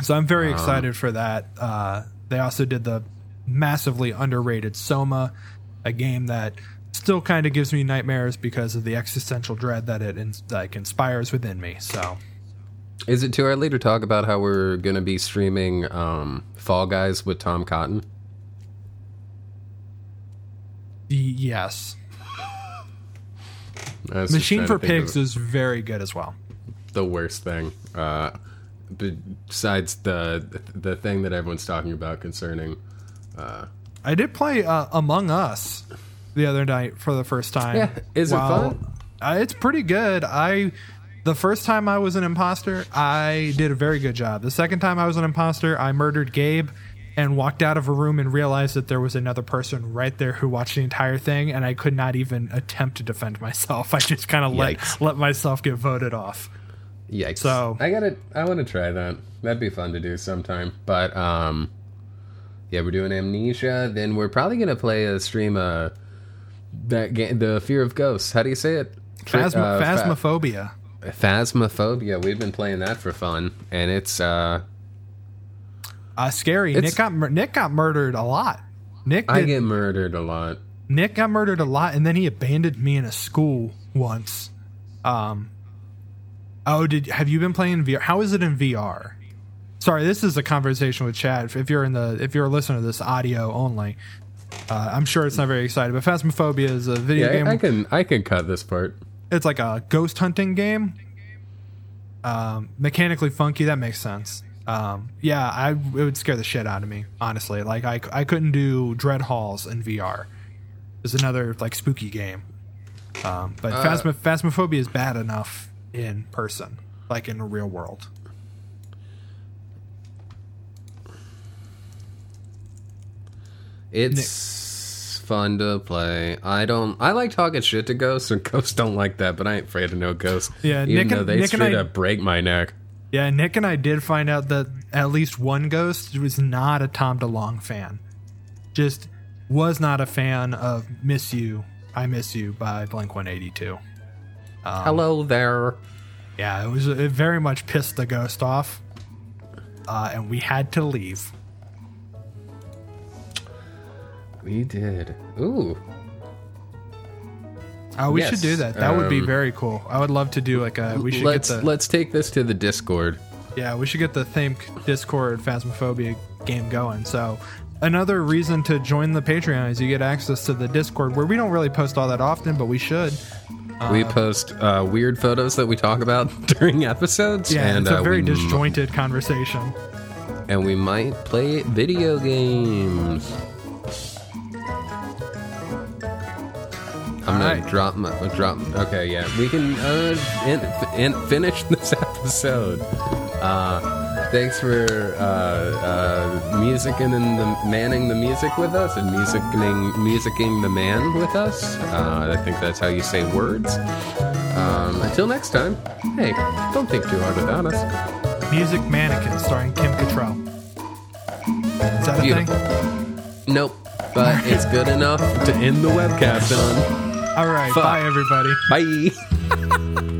so I'm very excited for that. Uh, they also did the massively underrated Soma, a game that still kind of gives me nightmares because of the existential dread that it ins- like inspires within me. So Is it too early to talk about how we're going to be streaming um, Fall Guys with Tom Cotton? yes, I was just Machine for to think of Pigs is very good as well. the worst thing. Uh, besides the the thing that everyone's talking about concerning. I did play uh, Among Us the other night for the first time. Yeah, is it fun? Uh, it's pretty good. I the first time I was an imposter, I did a very good job. The second time I was an imposter, I murdered Gabe and walked out of a room and realized that there was another person right there who watched the entire thing and I could not even attempt to defend myself. I just kind of let let myself get voted off. Yikes! So- I gotta, I want to try that. That'd be fun to do sometime. But um, yeah, we're doing Amnesia. Then we're probably gonna play a stream. Uh, that game, the Fear of Ghosts. How do you say it? Phasma- uh, phasmophobia. Phasmophobia. We've been playing that for fun, and it's uh, Uh, scary. It's- Nick got Nick got murdered a lot. Nick I get murdered a lot. Nick got murdered a lot, and then he abandoned me in a school once. Um. Oh, did have you been playing VR? How is it in VR? Sorry, this is a conversation with Chad. If you're in the if you're listening to this audio only, uh, I'm sure it's not very exciting. But Phasmophobia is a video Yeah, game. I, I can, I can cut this part. it's like a ghost hunting game. Um, mechanically funky. That makes sense. Um, yeah, I it would scare the shit out of me. Honestly, like I, I couldn't do Dread Halls in VR. It's another like spooky game. Um, but Phasma, Phasmophobia is bad enough in person, like in the real world. It's fun to play. I don't. I like talking shit to ghosts, and ghosts don't like that. But I ain't afraid of no ghosts. Yeah, even Nick though and- they Nick straight I- up break my neck. Yeah, Nick and I did find out that at least one ghost was not a Tom DeLonge fan. Just was not a fan of "Miss You, I Miss You" by Blink One Eighty Two. Um, Hello there. Yeah, it was it very much pissed the ghost off, uh, and we had to leave. We did. Ooh, Oh, we Yes, should do that. That would be um, very cool. I would love to do like a. We should let's get the. let's take this to the Discord. Yeah, we should get the Thimk Discord Phasmophobia game going. So, another reason to join the Patreon is you get access to the Discord where we don't really post all that often, but we should. we post uh, weird photos that we talk about during episodes. Yeah, and it's a uh, very we, m- disjointed conversation. and we might play video games. I'm gonna Alright. drop my drop. Okay, yeah, we can uh, end, end, finish this episode. Uh, thanks for uh, uh, musicking and the manning the music with us, and musicking musicking the man with us. Uh, I think that's how you say words. Um, until next time, hey, don't think too hard without us. Music Mannequin starring Kim Cattrall. Is that a thing? Nope, but it's good enough to end the webcast on. All right. Fuck. Bye, everybody. Bye.